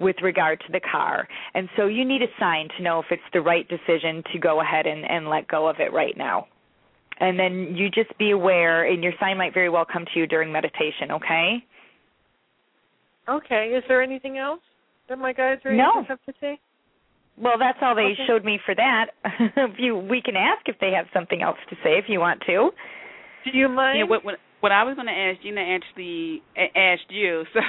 with regard to the car. And so you need a sign to know if it's the right decision to go ahead and, and let go of it right now. And then you just be aware, and your sign might very well come to you during meditation, okay? Okay. Is there anything else that my guys or No. have to say? Well, that's all they Okay. showed me for that. if you, we can ask if they have something else to say if you want to. Do you mind? Yeah, what what what I was going to ask Gina actually a- asked you, so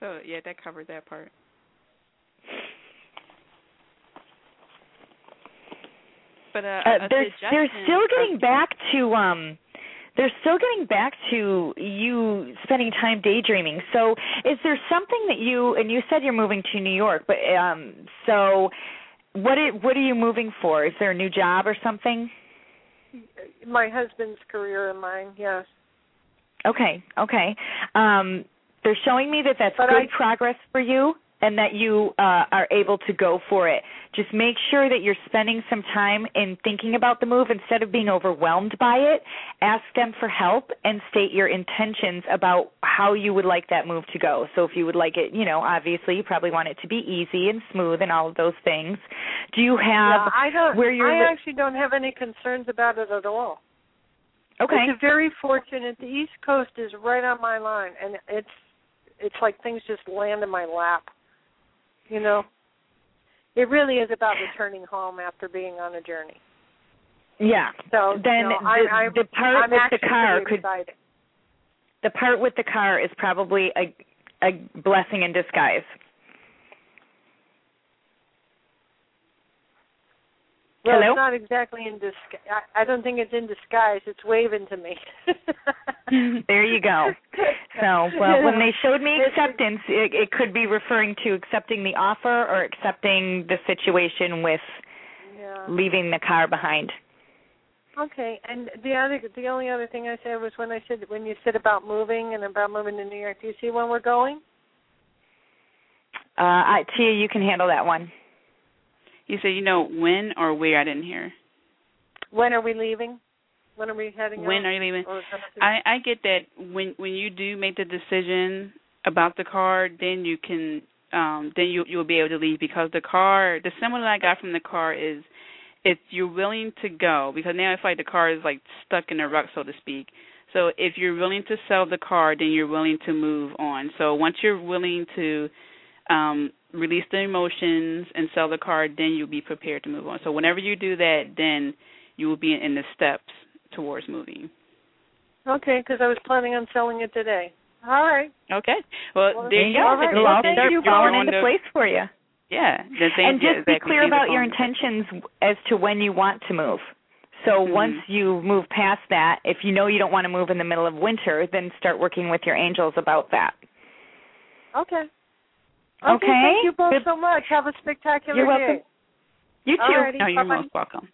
so yeah, that covered that part. But uh, Uh, they're they're still getting back to um they're still getting back to you spending time daydreaming. So, is there something that you and you said you're moving to New York, but um so what it, what are you moving for? Is there a new job or something? my husband's career and mine. Yes. Okay, okay. Um, they're showing me that that's But good I- progress for you and that you uh, are able to go for it. Just make sure that you're spending some time in thinking about the move instead of being overwhelmed by it. Ask them for help and state your intentions about how you would like that move to go. So if you would like it, you know, obviously you probably want it to be easy and smooth and all of those things. Do you have yeah, I don't. where you're I li- actually don't have any concerns about it at all. Okay. It's very fortunate. The East Coast is right on my line, and it's it's like things just land in my lap. You know, it really is about returning home after being on a journey. Yeah. So Then you know, the- I'm, I'm, the part I'm with the car could- excited. the part with the car is probably a a blessing in disguise. Well, Hello? it's not exactly in disguise. I, I don't think it's in disguise. It's waving to me. there you go. So, well, when they showed me acceptance, it, it could be referring to accepting the offer or accepting the situation with yeah. leaving the car behind. Okay, and the other, the only other thing I said was when I said when you said about moving and about moving to New York. Do you see when we're going? Uh, I, Tia, you can handle that one. You say you know when or where? I didn't hear. When are we leaving? When are we heading? When out? are you leaving? Or gonna be- I I get that when when you do make the decision about the car, then you can um then you you'll be able to leave because the car the symbol that I got from the car is if you're willing to go because now it's like the car is like stuck in a rut so to speak. So if you're willing to sell the car, then you're willing to move on. So once you're willing to um release the emotions and sell the car, then you'll be prepared to move on. So whenever you do that, then you will be in the steps towards moving. Okay, because I was planning on selling it today. All right. Okay. Well, Well, there you go. right. Well, thank start you into place for you. Yeah. The And just be clear about your intentions as to when you want to move. So Mhm. once you move past that, if you know you don't want to move in the middle of winter, then start working with your angels about that. Okay. Okay. Thank you both Good- so much. Have a spectacular You're welcome. day. You too. Alrighty. No, you're Bye-bye. most welcome.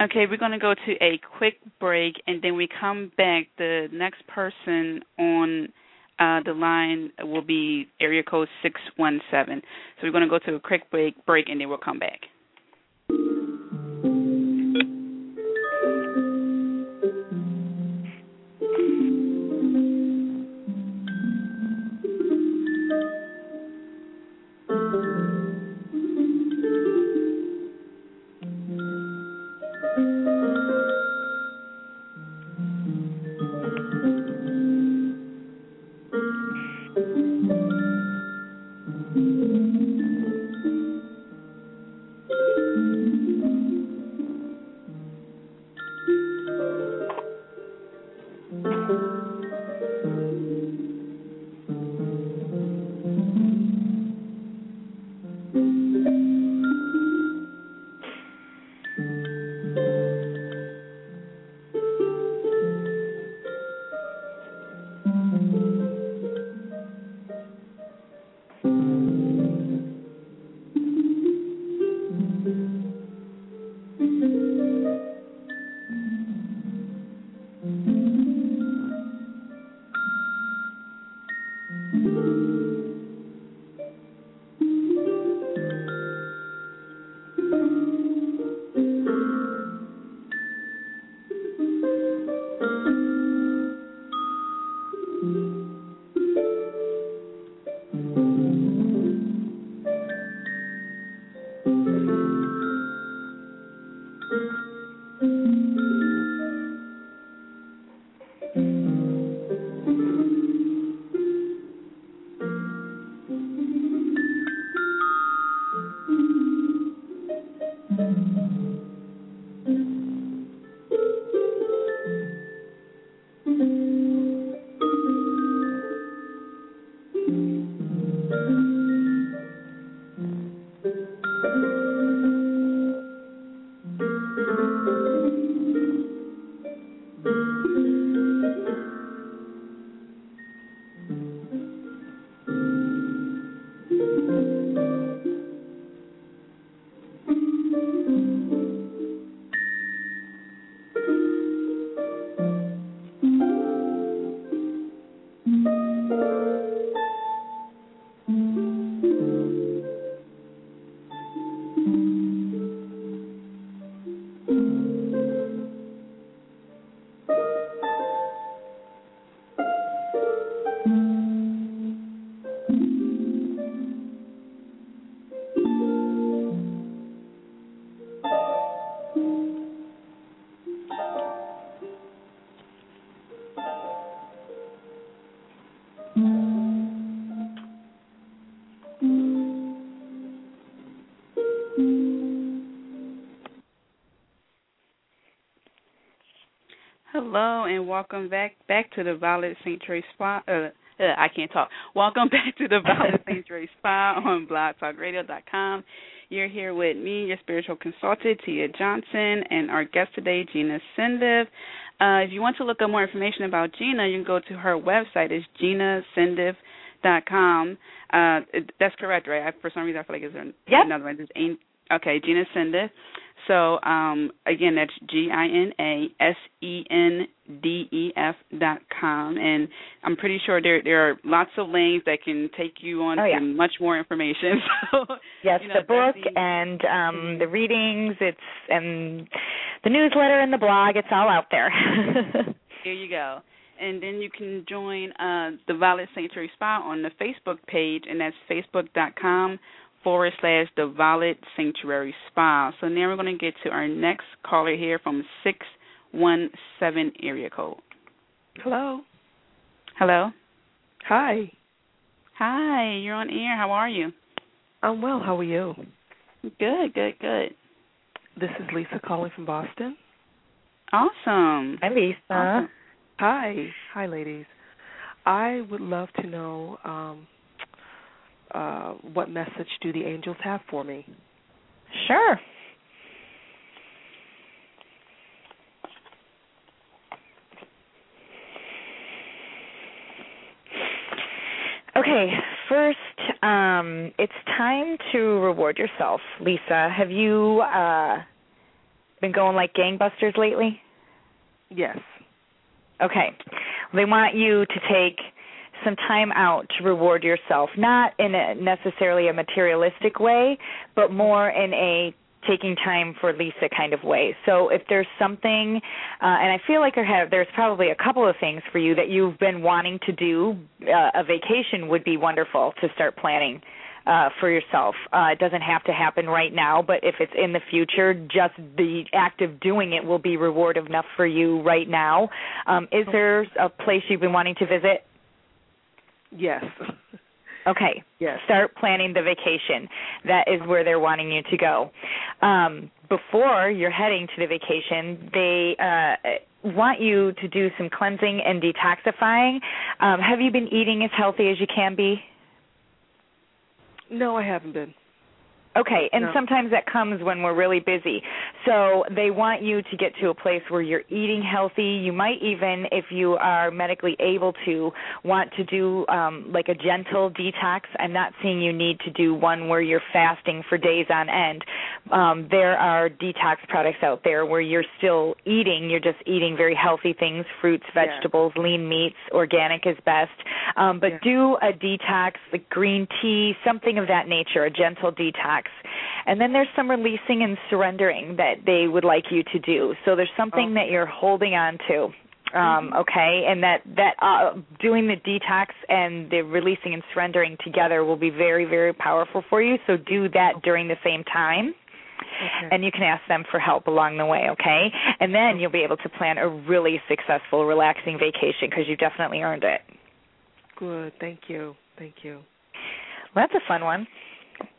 Okay, we're going to go to a quick break, and then we come back. The next person on uh, the line will be area code six one seven. So we're going to go to a quick break, break, and then we'll come back. thank you Hello and welcome back back to the Violet Sanctuary Spa. Uh, uh, I can't talk. Welcome back to the Violet St. Trace Spa on BlogTalkRadio.com. You're here with me, your spiritual consultant, Tia Johnson, and our guest today, Gina Sendef. Uh, if you want to look up more information about Gina, you can go to her website. It's ginasendef.com. Uh, that's correct, right? I, for some reason, I feel like it's yep. another one. It's okay, Gina Sendef. So um, again, that's G I N A S E N D E F dot com, and I'm pretty sure there there are lots of links that can take you on oh, yeah. to much more information. So, yes, you know, the book and um, the readings, it's and the newsletter and the blog. It's all out there. Here you go. And then you can join uh, the Violet Sanctuary Spa on the Facebook page, and that's facebook.com forward slash the Violet Sanctuary Spa. So now we're going to get to our next caller here from 617 area code. Hello. Hello. Hi. Hi, you're on air. How are you? I'm well. How are you? Good, good, good. This is Lisa calling from Boston. Awesome. Hi, Lisa. Awesome. Hi. Hi, ladies. I would love to know um, uh, what message do the angels have for me? Sure. Okay, first, um, it's time to reward yourself, Lisa. Have you uh, been going like gangbusters lately? Yes. Okay. They want you to take some time out to reward yourself, not in a necessarily a materialistic way, but more in a taking time for Lisa kind of way. So if there's something, uh, and I feel like have, there's probably a couple of things for you that you've been wanting to do, uh, a vacation would be wonderful to start planning. Uh, for yourself. Uh, it doesn't have to happen right now, but if it's in the future, just the act of doing it will be reward enough for you right now. Um, is there a place you've been wanting to visit? Yes. Okay. Yes. Start planning the vacation. That is where they're wanting you to go. Um, before you're heading to the vacation, they uh, want you to do some cleansing and detoxifying. Um, have you been eating as healthy as you can be? No, I haven't been. Okay, and no. sometimes that comes when we're really busy. So they want you to get to a place where you're eating healthy. You might even, if you are medically able to, want to do um, like a gentle detox. I'm not saying you need to do one where you're fasting for days on end. Um, there are detox products out there where you're still eating, you're just eating very healthy things, fruits, vegetables, yeah. lean meats, organic is best. Um, but yeah. do a detox, like green tea, something of that nature, a gentle detox. And then there's some releasing and surrendering that they would like you to do. So there's something oh. that you're holding on to. Um, mm-hmm. okay, and that that uh, doing the detox and the releasing and surrendering together will be very very powerful for you. So do that during the same time. Okay. And you can ask them for help along the way, okay? And then you'll be able to plan a really successful, relaxing vacation because you definitely earned it. Good. Thank you. Thank you. Well, that's a fun one.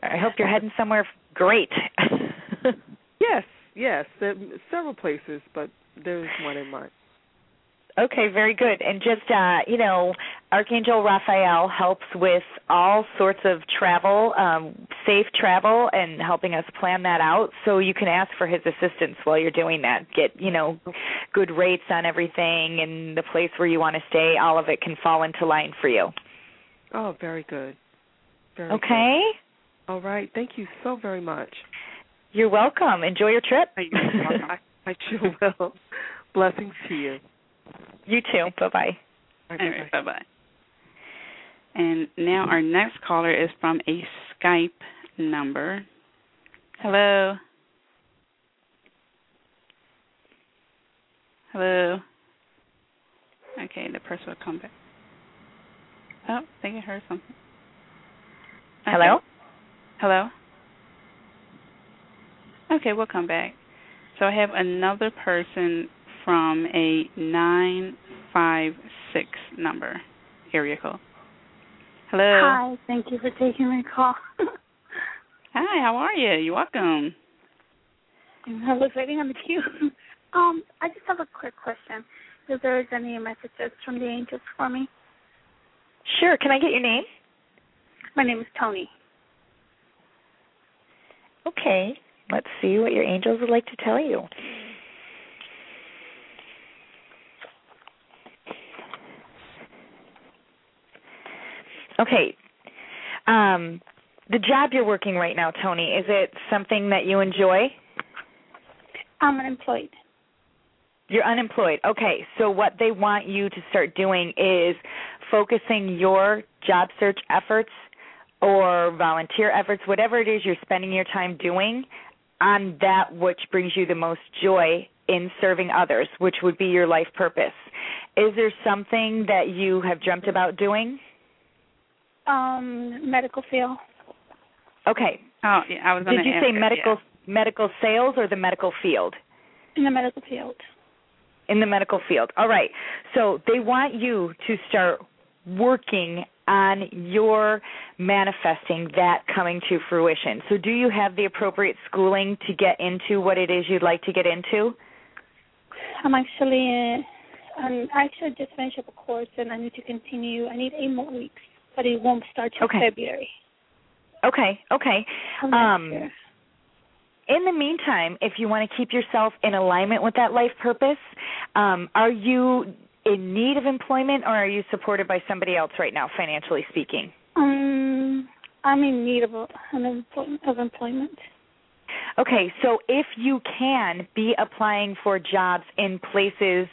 I hope you're heading somewhere great. yes, yes. Several places, but there's one in mind. Okay, very good. And just uh, you know, Archangel Raphael helps with all sorts of travel, um, safe travel, and helping us plan that out. So you can ask for his assistance while you're doing that. Get you know, good rates on everything, and the place where you want to stay. All of it can fall into line for you. Oh, very good. Very okay. Good. All right. Thank you so very much. You're welcome. Enjoy your trip. I, I sure will. Blessings to you. You too. Bye bye. All right. Bye bye. And now our next caller is from a Skype number. Hello. Hello. Okay, the person will come back. Oh, I think I heard something. Okay. Hello? Hello? Okay, we'll come back. So I have another person from a 956 number, area code. Hello. Hi, thank you for taking my call. Hi, how are you? You're welcome. I was waiting on the queue. um, I just have a quick question. if there is any messages from the angels for me. Sure. Can I get your name? My name is Tony. Okay. Let's see what your angels would like to tell you. Okay. Um, the job you're working right now, Tony, is it something that you enjoy? I'm unemployed. You're unemployed. Okay. So what they want you to start doing is focusing your job search efforts or volunteer efforts, whatever it is you're spending your time doing, on that which brings you the most joy in serving others, which would be your life purpose. Is there something that you have dreamt about doing? Um, medical field. Okay. Oh, yeah, I was Did you say medical medical sales or the medical field? In the medical field. In the medical field. All right. So they want you to start working on your manifesting that coming to fruition. So do you have the appropriate schooling to get into what it is you'd like to get into? I'm actually uh, um, I actually just finished up a course and I need to continue. I need eight more weeks, but it won't start till Okay. February. Okay, okay. Um, year. in the meantime, if you want to keep yourself in alignment with that life purpose, um, are you in need of employment or are you supported by somebody else right now, financially speaking? Um, I'm in need of a, an employ- of employment. Okay, so if you can be applying for jobs in places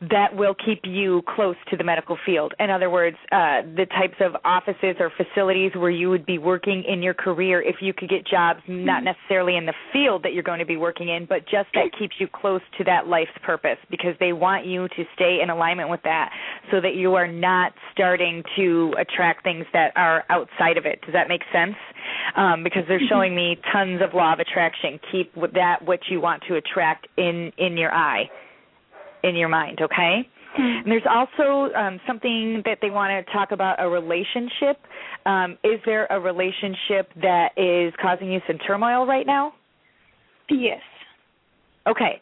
that will keep you close to the medical field. In other words, uh, the types of offices or facilities where you would be working in your career if you could get jobs not necessarily in the field that you're going to be working in, but just that keeps you close to that life's purpose because they want you to stay in alignment with that so that you are not starting to attract things that are outside of it. Does that make sense? Um, because they're showing me tons of law of attraction. Keep that what you want to attract in in your eye in your mind, okay? And there's also um, something that they want to talk about a relationship. Um, is there a relationship that is causing you some turmoil right now? Yes. Okay.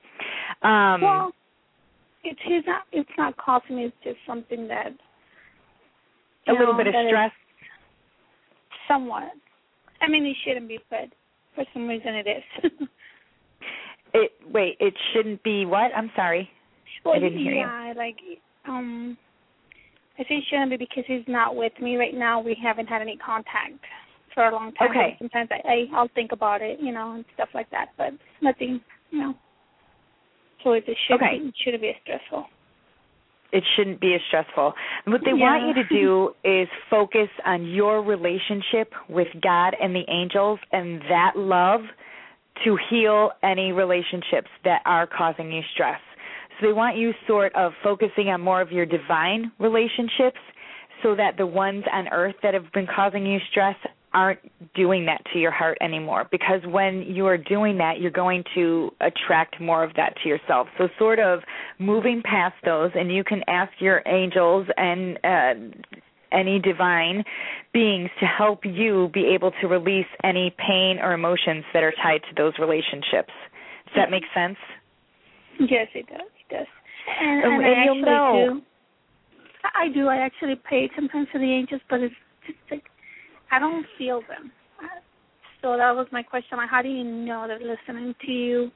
Um, well, it's it's not it's not causing me. It's just something that a little know, bit of stress. Somewhat. I mean, it shouldn't be, but for some reason it is. It wait, it shouldn't be what? I'm sorry. Well, I didn't hear you. yeah, like um, I think it shouldn't be because he's not with me right now. We haven't had any contact for a long time. Okay. Sometimes I, I I'll think about it, you know, and stuff like that, but nothing, you know. So it should Okay. be, it shouldn't be as stressful. it shouldn't be as stressful. What they want you to do is focus on your relationship with God and the angels and that love to heal any relationships that are causing you stress. So they want you sort of focusing on more of your divine relationships so that the ones on earth that have been causing you stress aren't doing that to your heart anymore. Because when you are doing that you're going to attract more of that to yourself. So sort of moving past those and you can ask your angels and uh any divine beings to help you be able to release any pain or emotions that are tied to those relationships. Does that make sense? Yes, it does. Does. And, Um, and, and I actually know- do. I do. I actually pay sometimes for the angels, but it's just like I don't feel them. So that was my question. Like, how do you know they're listening to you?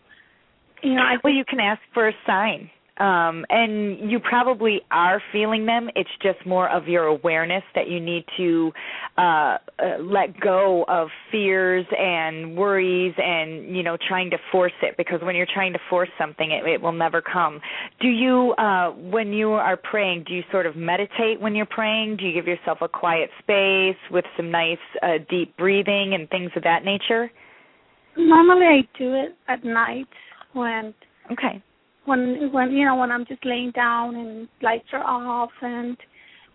You know, I well you can ask for a sign um and you probably are feeling them. It's just more of your awareness that you need to uh, uh let go of fears and worries and you know trying to force it. Because when you're trying to force something it, it will never come. Do you uh when you are praying do you sort of meditate when you're praying? Do you give yourself a quiet space with some nice uh deep breathing and things of that nature? Normally I do it at night when okay when when you know when I'm just laying down and lights are off and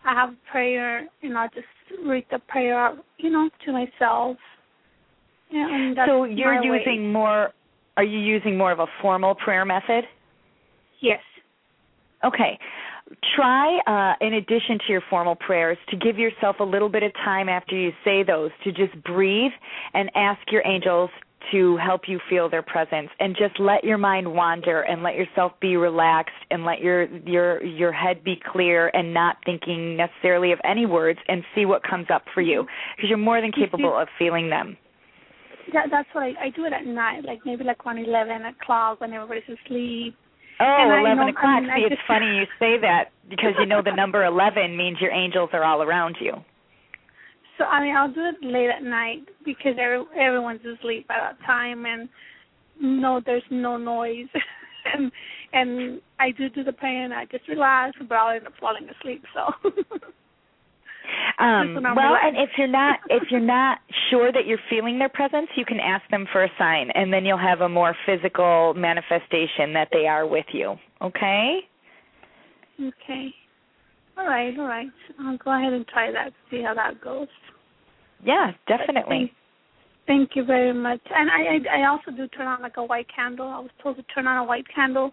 I have prayer and I just read the prayer out, you know, to myself. And so you're my way. using more are you using more of a formal prayer method yes. Okay. Try, uh, in addition to your formal prayers, to give yourself a little bit of time after you say those to just breathe and ask your angels to help you feel their presence and just let your mind wander and let yourself be relaxed and let your your your head be clear and not thinking necessarily of any words and see what comes up for you because you're more than capable of feeling them. That, that's what I, I do it at night, like maybe like one eleven o'clock when everybody's asleep. Oh, 11 know- o'clock. I mean, See, it's just- funny you say that because you know the number 11 means your angels are all around you. So I mean, I'll do it late at night because every, everyone's asleep by that time, and no, there's no noise, and and I do do the prayer, and I just relax, but I'll end up falling asleep. So. Um, well, relaxed. and if you're not if you're not sure that you're feeling their presence, you can ask them for a sign, and then you'll have a more physical manifestation that they are with you. Okay? Okay. All right, all right. I'll go ahead and try that. See how that goes. Yeah, definitely. Thank you very much. And I, I I also do turn on like a white candle. I was told to turn on a white candle.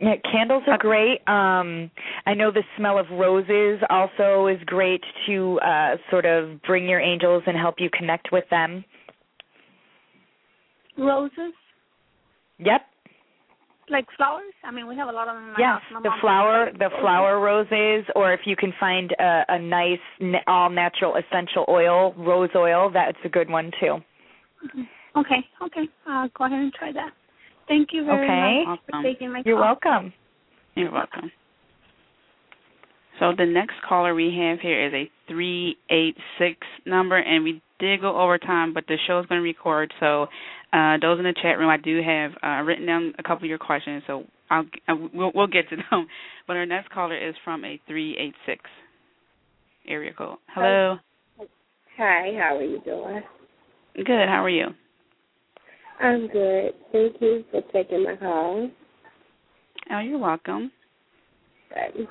Yeah, candles are great. Um, I know the smell of roses also is great to uh, sort of bring your angels and help you connect with them. Roses, Yep. Like flowers. I mean, we have a lot of them in my house. My the flower, has the flower roses, or if you can find a, a nice all natural essential oil, rose oil, that's a good one too. Mhm. Okay, okay. I'll go ahead and try that. Thank you very Okay. much for taking my You're call. welcome. You're welcome. So the next caller we have here is a three eight six number, and we did go over time, but the show is going to record. So uh, those in the chat room, I do have uh, written down a couple of your questions, so I'll uh, we'll, we'll get to them. But our next caller is from a three eight six area code. Hello. Hi, how are you doing? Good. How are you? I'm good. Thank you for taking my call. Oh, you're welcome. Good.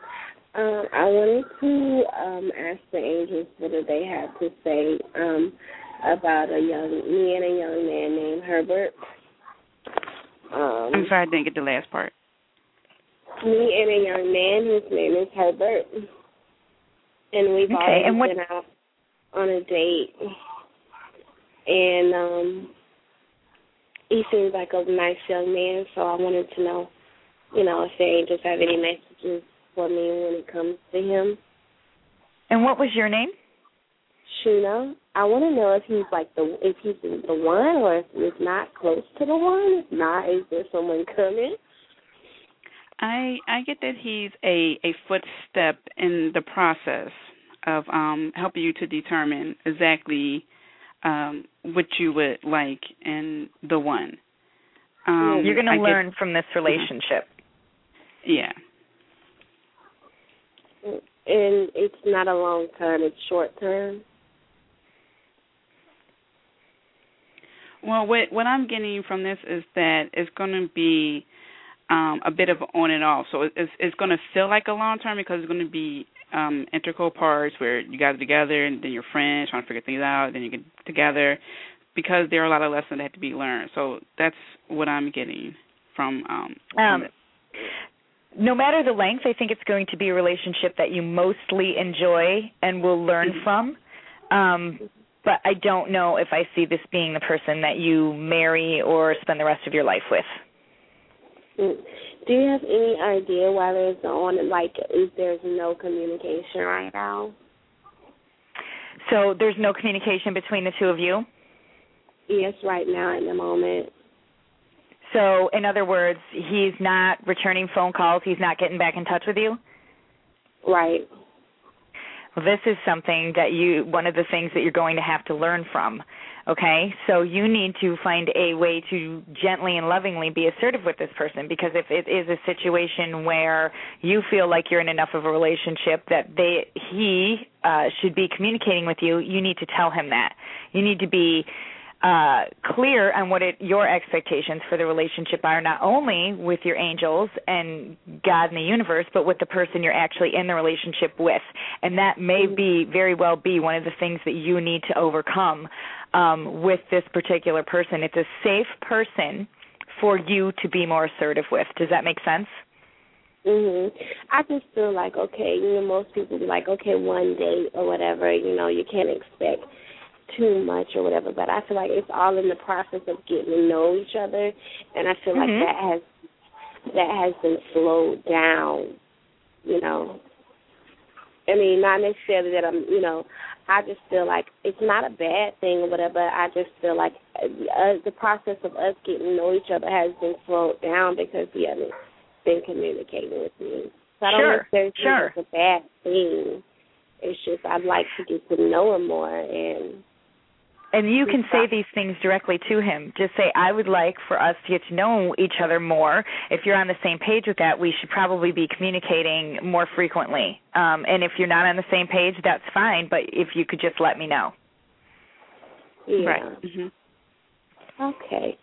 Um, I wanted to um, ask the angels what do they have to say um, about a young me and a young man named Herbert. Um, I'm sorry I didn't get the last part. me and a young man whose name is Herbert, and we've Okay, and what- been out on a date, and um, he seems like a nice young man. So I wanted to know, you know, if the angels have any messages for me when it comes to him. And what was your name? Shuna, I want to know if he's like the if he's the one or if he's not close to the one. If not, is there someone coming? I I get that he's a a footstep in the process of um helping you to determine exactly um what you would like in the one. Um You're going I to get- learn from this relationship. Yeah. And it's not a long term; it's short term. Well, what what I'm getting from this is that it's going to be um a bit of on and off. So it's it's going to feel like a long term because it's going to be um integral parts where you guys are together and then you're friends trying to figure things out, then you get together because there are a lot of lessons that have to be learned. So that's what I'm getting from um, from Um, no matter the length, I think it's going to be a relationship that you mostly enjoy and will learn Mhm. from. Um, but I don't know if I see this being the person that you marry or spend the rest of your life with. Mm. Do you have any idea why there's on like if there's no communication right now? So there's no communication between the two of you. Yes, right now in the moment. So, in other words, he's not returning phone calls. He's not getting back in touch with you. Right. Well, this is something that you, one of the things that you're going to have to learn from. Okay, so you need to find a way to gently and lovingly be assertive with this person because if it is a situation where you feel like you're in enough of a relationship that they he uh, should be communicating with you, you need to tell him that. You need to be uh, clear on what it, your expectations for the relationship are, not only with your angels and God and the universe, but with the person you're actually in the relationship with. And that may be very well be one of the things that you need to overcome um, with this particular person. It's a safe person for you to be more assertive with. Does that make sense? Mhm. I just feel like okay, you know, most people be like, okay, one date or whatever. You know, you can't expect too much or whatever. But I feel like it's all in the process of getting to know each other, and I feel mm-hmm. like that has that has been slowed down. You know, I mean, not necessarily that I'm, you know, I just feel like it's not a bad thing or whatever. I just feel like uh, the process of us getting to know each other has been slowed down because he hasn't been communicating with me. So I don't sure, necessarily sure. think it's a bad thing. It's just I'd like to get to know him more and and you can say these things directly to him. Just say, I would like for us to get to know each other more. If you're on the same page with that, we should probably be communicating more frequently. Um, and if you're not on the same page, that's fine, but if you could just let me know. Yeah. Right. Mm-hmm. Okay.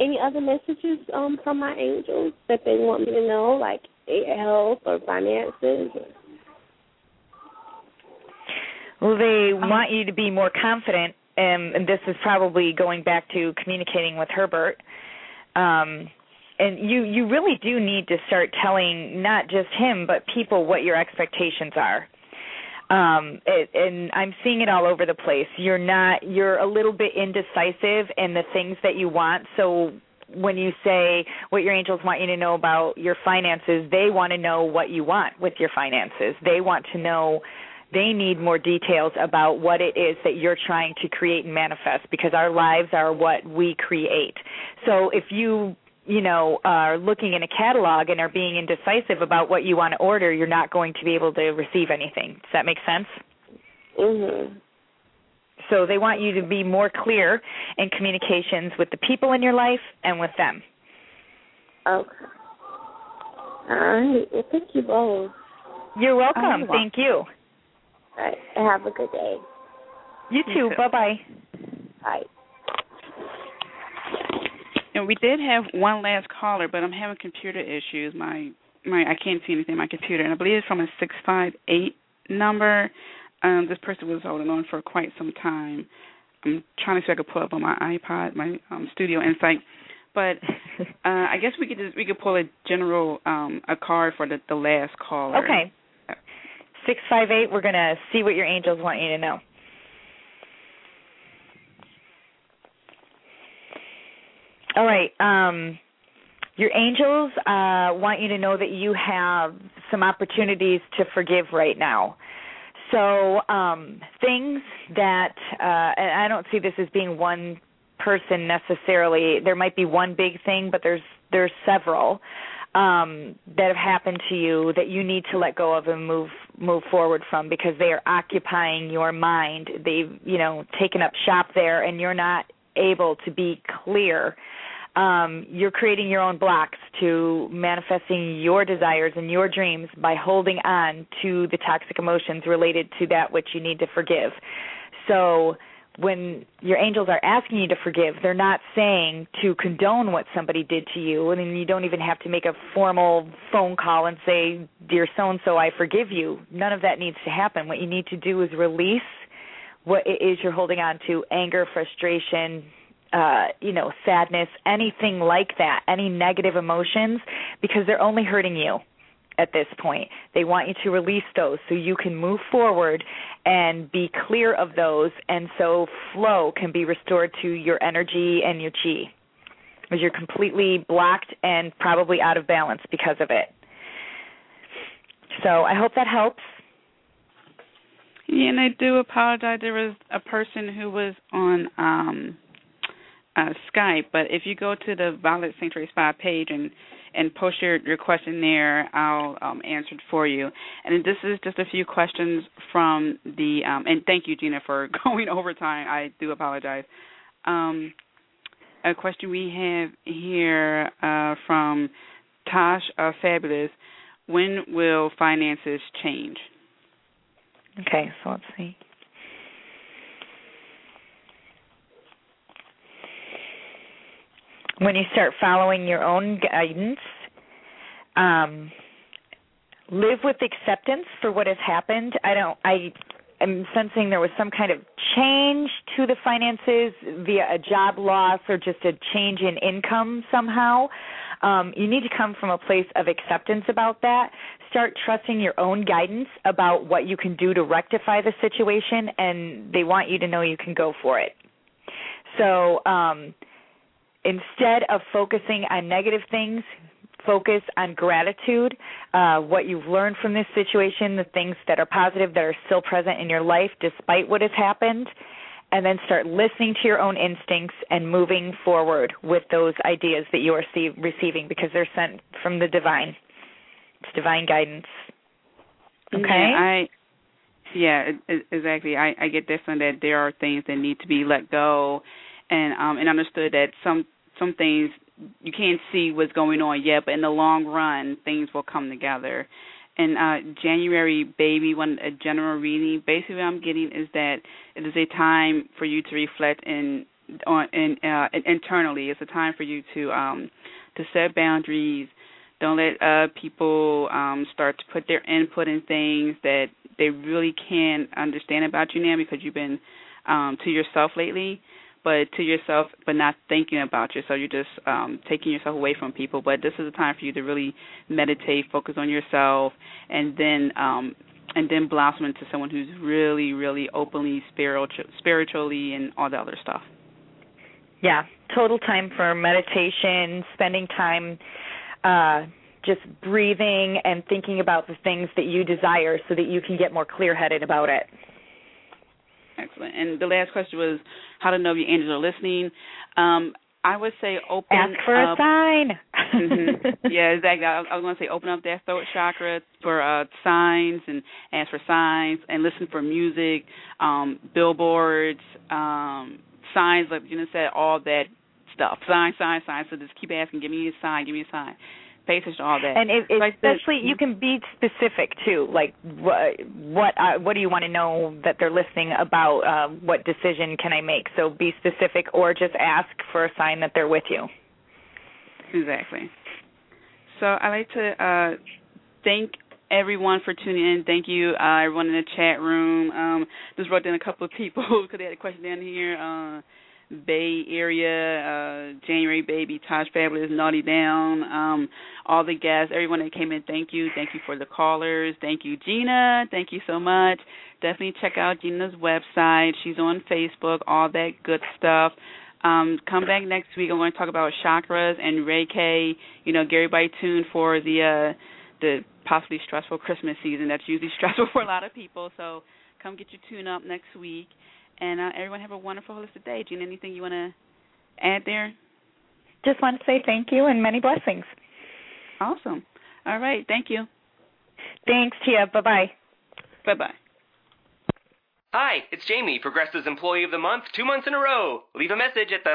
Any other messages um, from my angels that they want me to know, like health or finances? Well, they want you to be more confident um, and this is probably going back to communicating with Herbert. Um, and you you really do need to start telling not just him but people what your expectations are. Um, it, and I'm seeing it all over the place. You're not you're a little bit indecisive in the things that you want. So when you say what your angels want you to know about your finances, they want to know what you want with your finances. They want to know they need more details about what it is that you're trying to create and manifest because our lives are what we create. So if you you know are looking in a catalog and are being indecisive about what you want to order, you're not going to be able to receive anything. Does that make sense? Mhm. So they want you to be more clear in communications with the people in your life and with them. Okay. All right. Well, thank you both. You're welcome. Thank you. All right. Have a good day. You too. Bye bye. Bye. And we did have one last caller, but I'm having computer issues. My my I can't see anything on my computer, and I believe it's from a six five eight number. Um, this person was holding on for quite some time. I'm trying to see if I could pull up on my iPod, my um, Studio Insight. But uh, I guess we could just we could pull a general um, a card for the the last caller. Okay. 658, we're going to see what your angels want you to know. All right. Um, your angels uh, want you to know that you have some opportunities to forgive right now. So um, things that, uh, and I don't see this as being one person necessarily. There might be one big thing, but there's there's several um, that have happened to you that you need to let go of and move move forward from because they are occupying your mind. They've you know taken up shop there, and you're not able to be clear. Um, you're creating your own blocks to manifesting your desires and your dreams by holding on to the toxic emotions related to that which you need to forgive. So when your angels are asking you to forgive, they're not saying to condone what somebody did to you, and you don't even have to make a formal phone call and say, "Dear so and so, I forgive you." None of that needs to happen. What you need to do is release what it is you're holding on to: anger, frustration, uh, you know, sadness, anything like that, any negative emotions, because they're only hurting you at this point. They want you to release those so you can move forward and be clear of those, and so flow can be restored to your energy and your chi. Because you're completely blocked and probably out of balance because of it. So I hope that helps. Yeah, and I do apologize. There was a person who was on um uh Skype, but if you go to the Violet Sanctuary Spa page and and post your, your question there. I'll um, answer it for you. And this is just a few questions from the um, and thank you, Gina, for going over time. I do apologize. Um, a question we have here uh, from Tosh uh, Fabulous: When will finances change? Okay, so let's see. When you start following your own guidance, um, live with acceptance for what has happened. I don't. I am sensing there was some kind of change to the finances via a job loss or just a change in income somehow. um, you need to come from a place of acceptance about that. Start trusting your own guidance about what you can do to rectify the situation, and they want you to know you can go for it. So um, instead of focusing on negative things, focus on gratitude, uh, what you've learned from this situation, the things that are positive that are still present in your life despite what has happened, and then start listening to your own instincts and moving forward with those ideas that you are see- receiving because they're sent from the divine. It's divine guidance. Okay. Yeah, I yeah, exactly. I I get this one that there are things that need to be let go, and um and understood that some some things you can't see what's going on yet, but in the long run, things will come together. And uh, January baby, one a general reading. Basically, what I'm getting is that it is a time for you to reflect in on in, uh, internally. It's a time for you to um, to set boundaries. Don't let uh, people um, start to put their input in things that they really can't understand about you now because you've been um, to yourself lately but to yourself, but not thinking about yourself. You're just um, taking yourself away from people. But this is a time for you to really meditate, focus on yourself, and then um, and then blossom into someone who's really, really openly spiritual, spiritually, and all the other stuff. Yeah, total time for meditation, spending time. Uh, just breathing and thinking about the things that you desire so that you can get more clear headed about it. Excellent. And the last question was how to know if your angels are listening. Um, I would say open ask for up, a sign. mm-hmm. Yeah, exactly. I, I was going to say open up that throat chakra for uh signs and ask for signs and listen for music, um, billboards, um, signs like you know said all that stuff. Sign, sign, sign. So just keep asking, give me a sign, give me a sign to all that. And it, especially, you can be specific too. Like, what what, uh, what do you want to know that they're listening about? Uh, what decision can I make? So be specific, or just ask for a sign that they're with you. Exactly. So I like to uh, thank everyone for tuning in. Thank you, uh, everyone in the chat room. Um, just wrote down a couple of people because they had a question down here. Uh, Bay Area, uh, January Baby, Taj Fabulous, Naughty Down, um, all the guests, everyone that came in, thank you. Thank you for the callers. Thank you, Gina. Thank you so much. Definitely check out Gina's website. She's on Facebook, all that good stuff. Um, come back next week. I'm going to talk about chakras and Reiki. You know, Gary by tune for the uh, the possibly stressful Christmas season. That's usually stressful for a lot of people. So come get your tune up next week. And uh, everyone have a wonderful holistic day. Gina, anything you want to add there? Just want to say thank you and many blessings. Awesome. All right. Thank you. Thanks, Tia. Bye bye. Bye bye. Hi, it's Jamie, Progressive's Employee of the Month, two months in a row. Leave a message at the.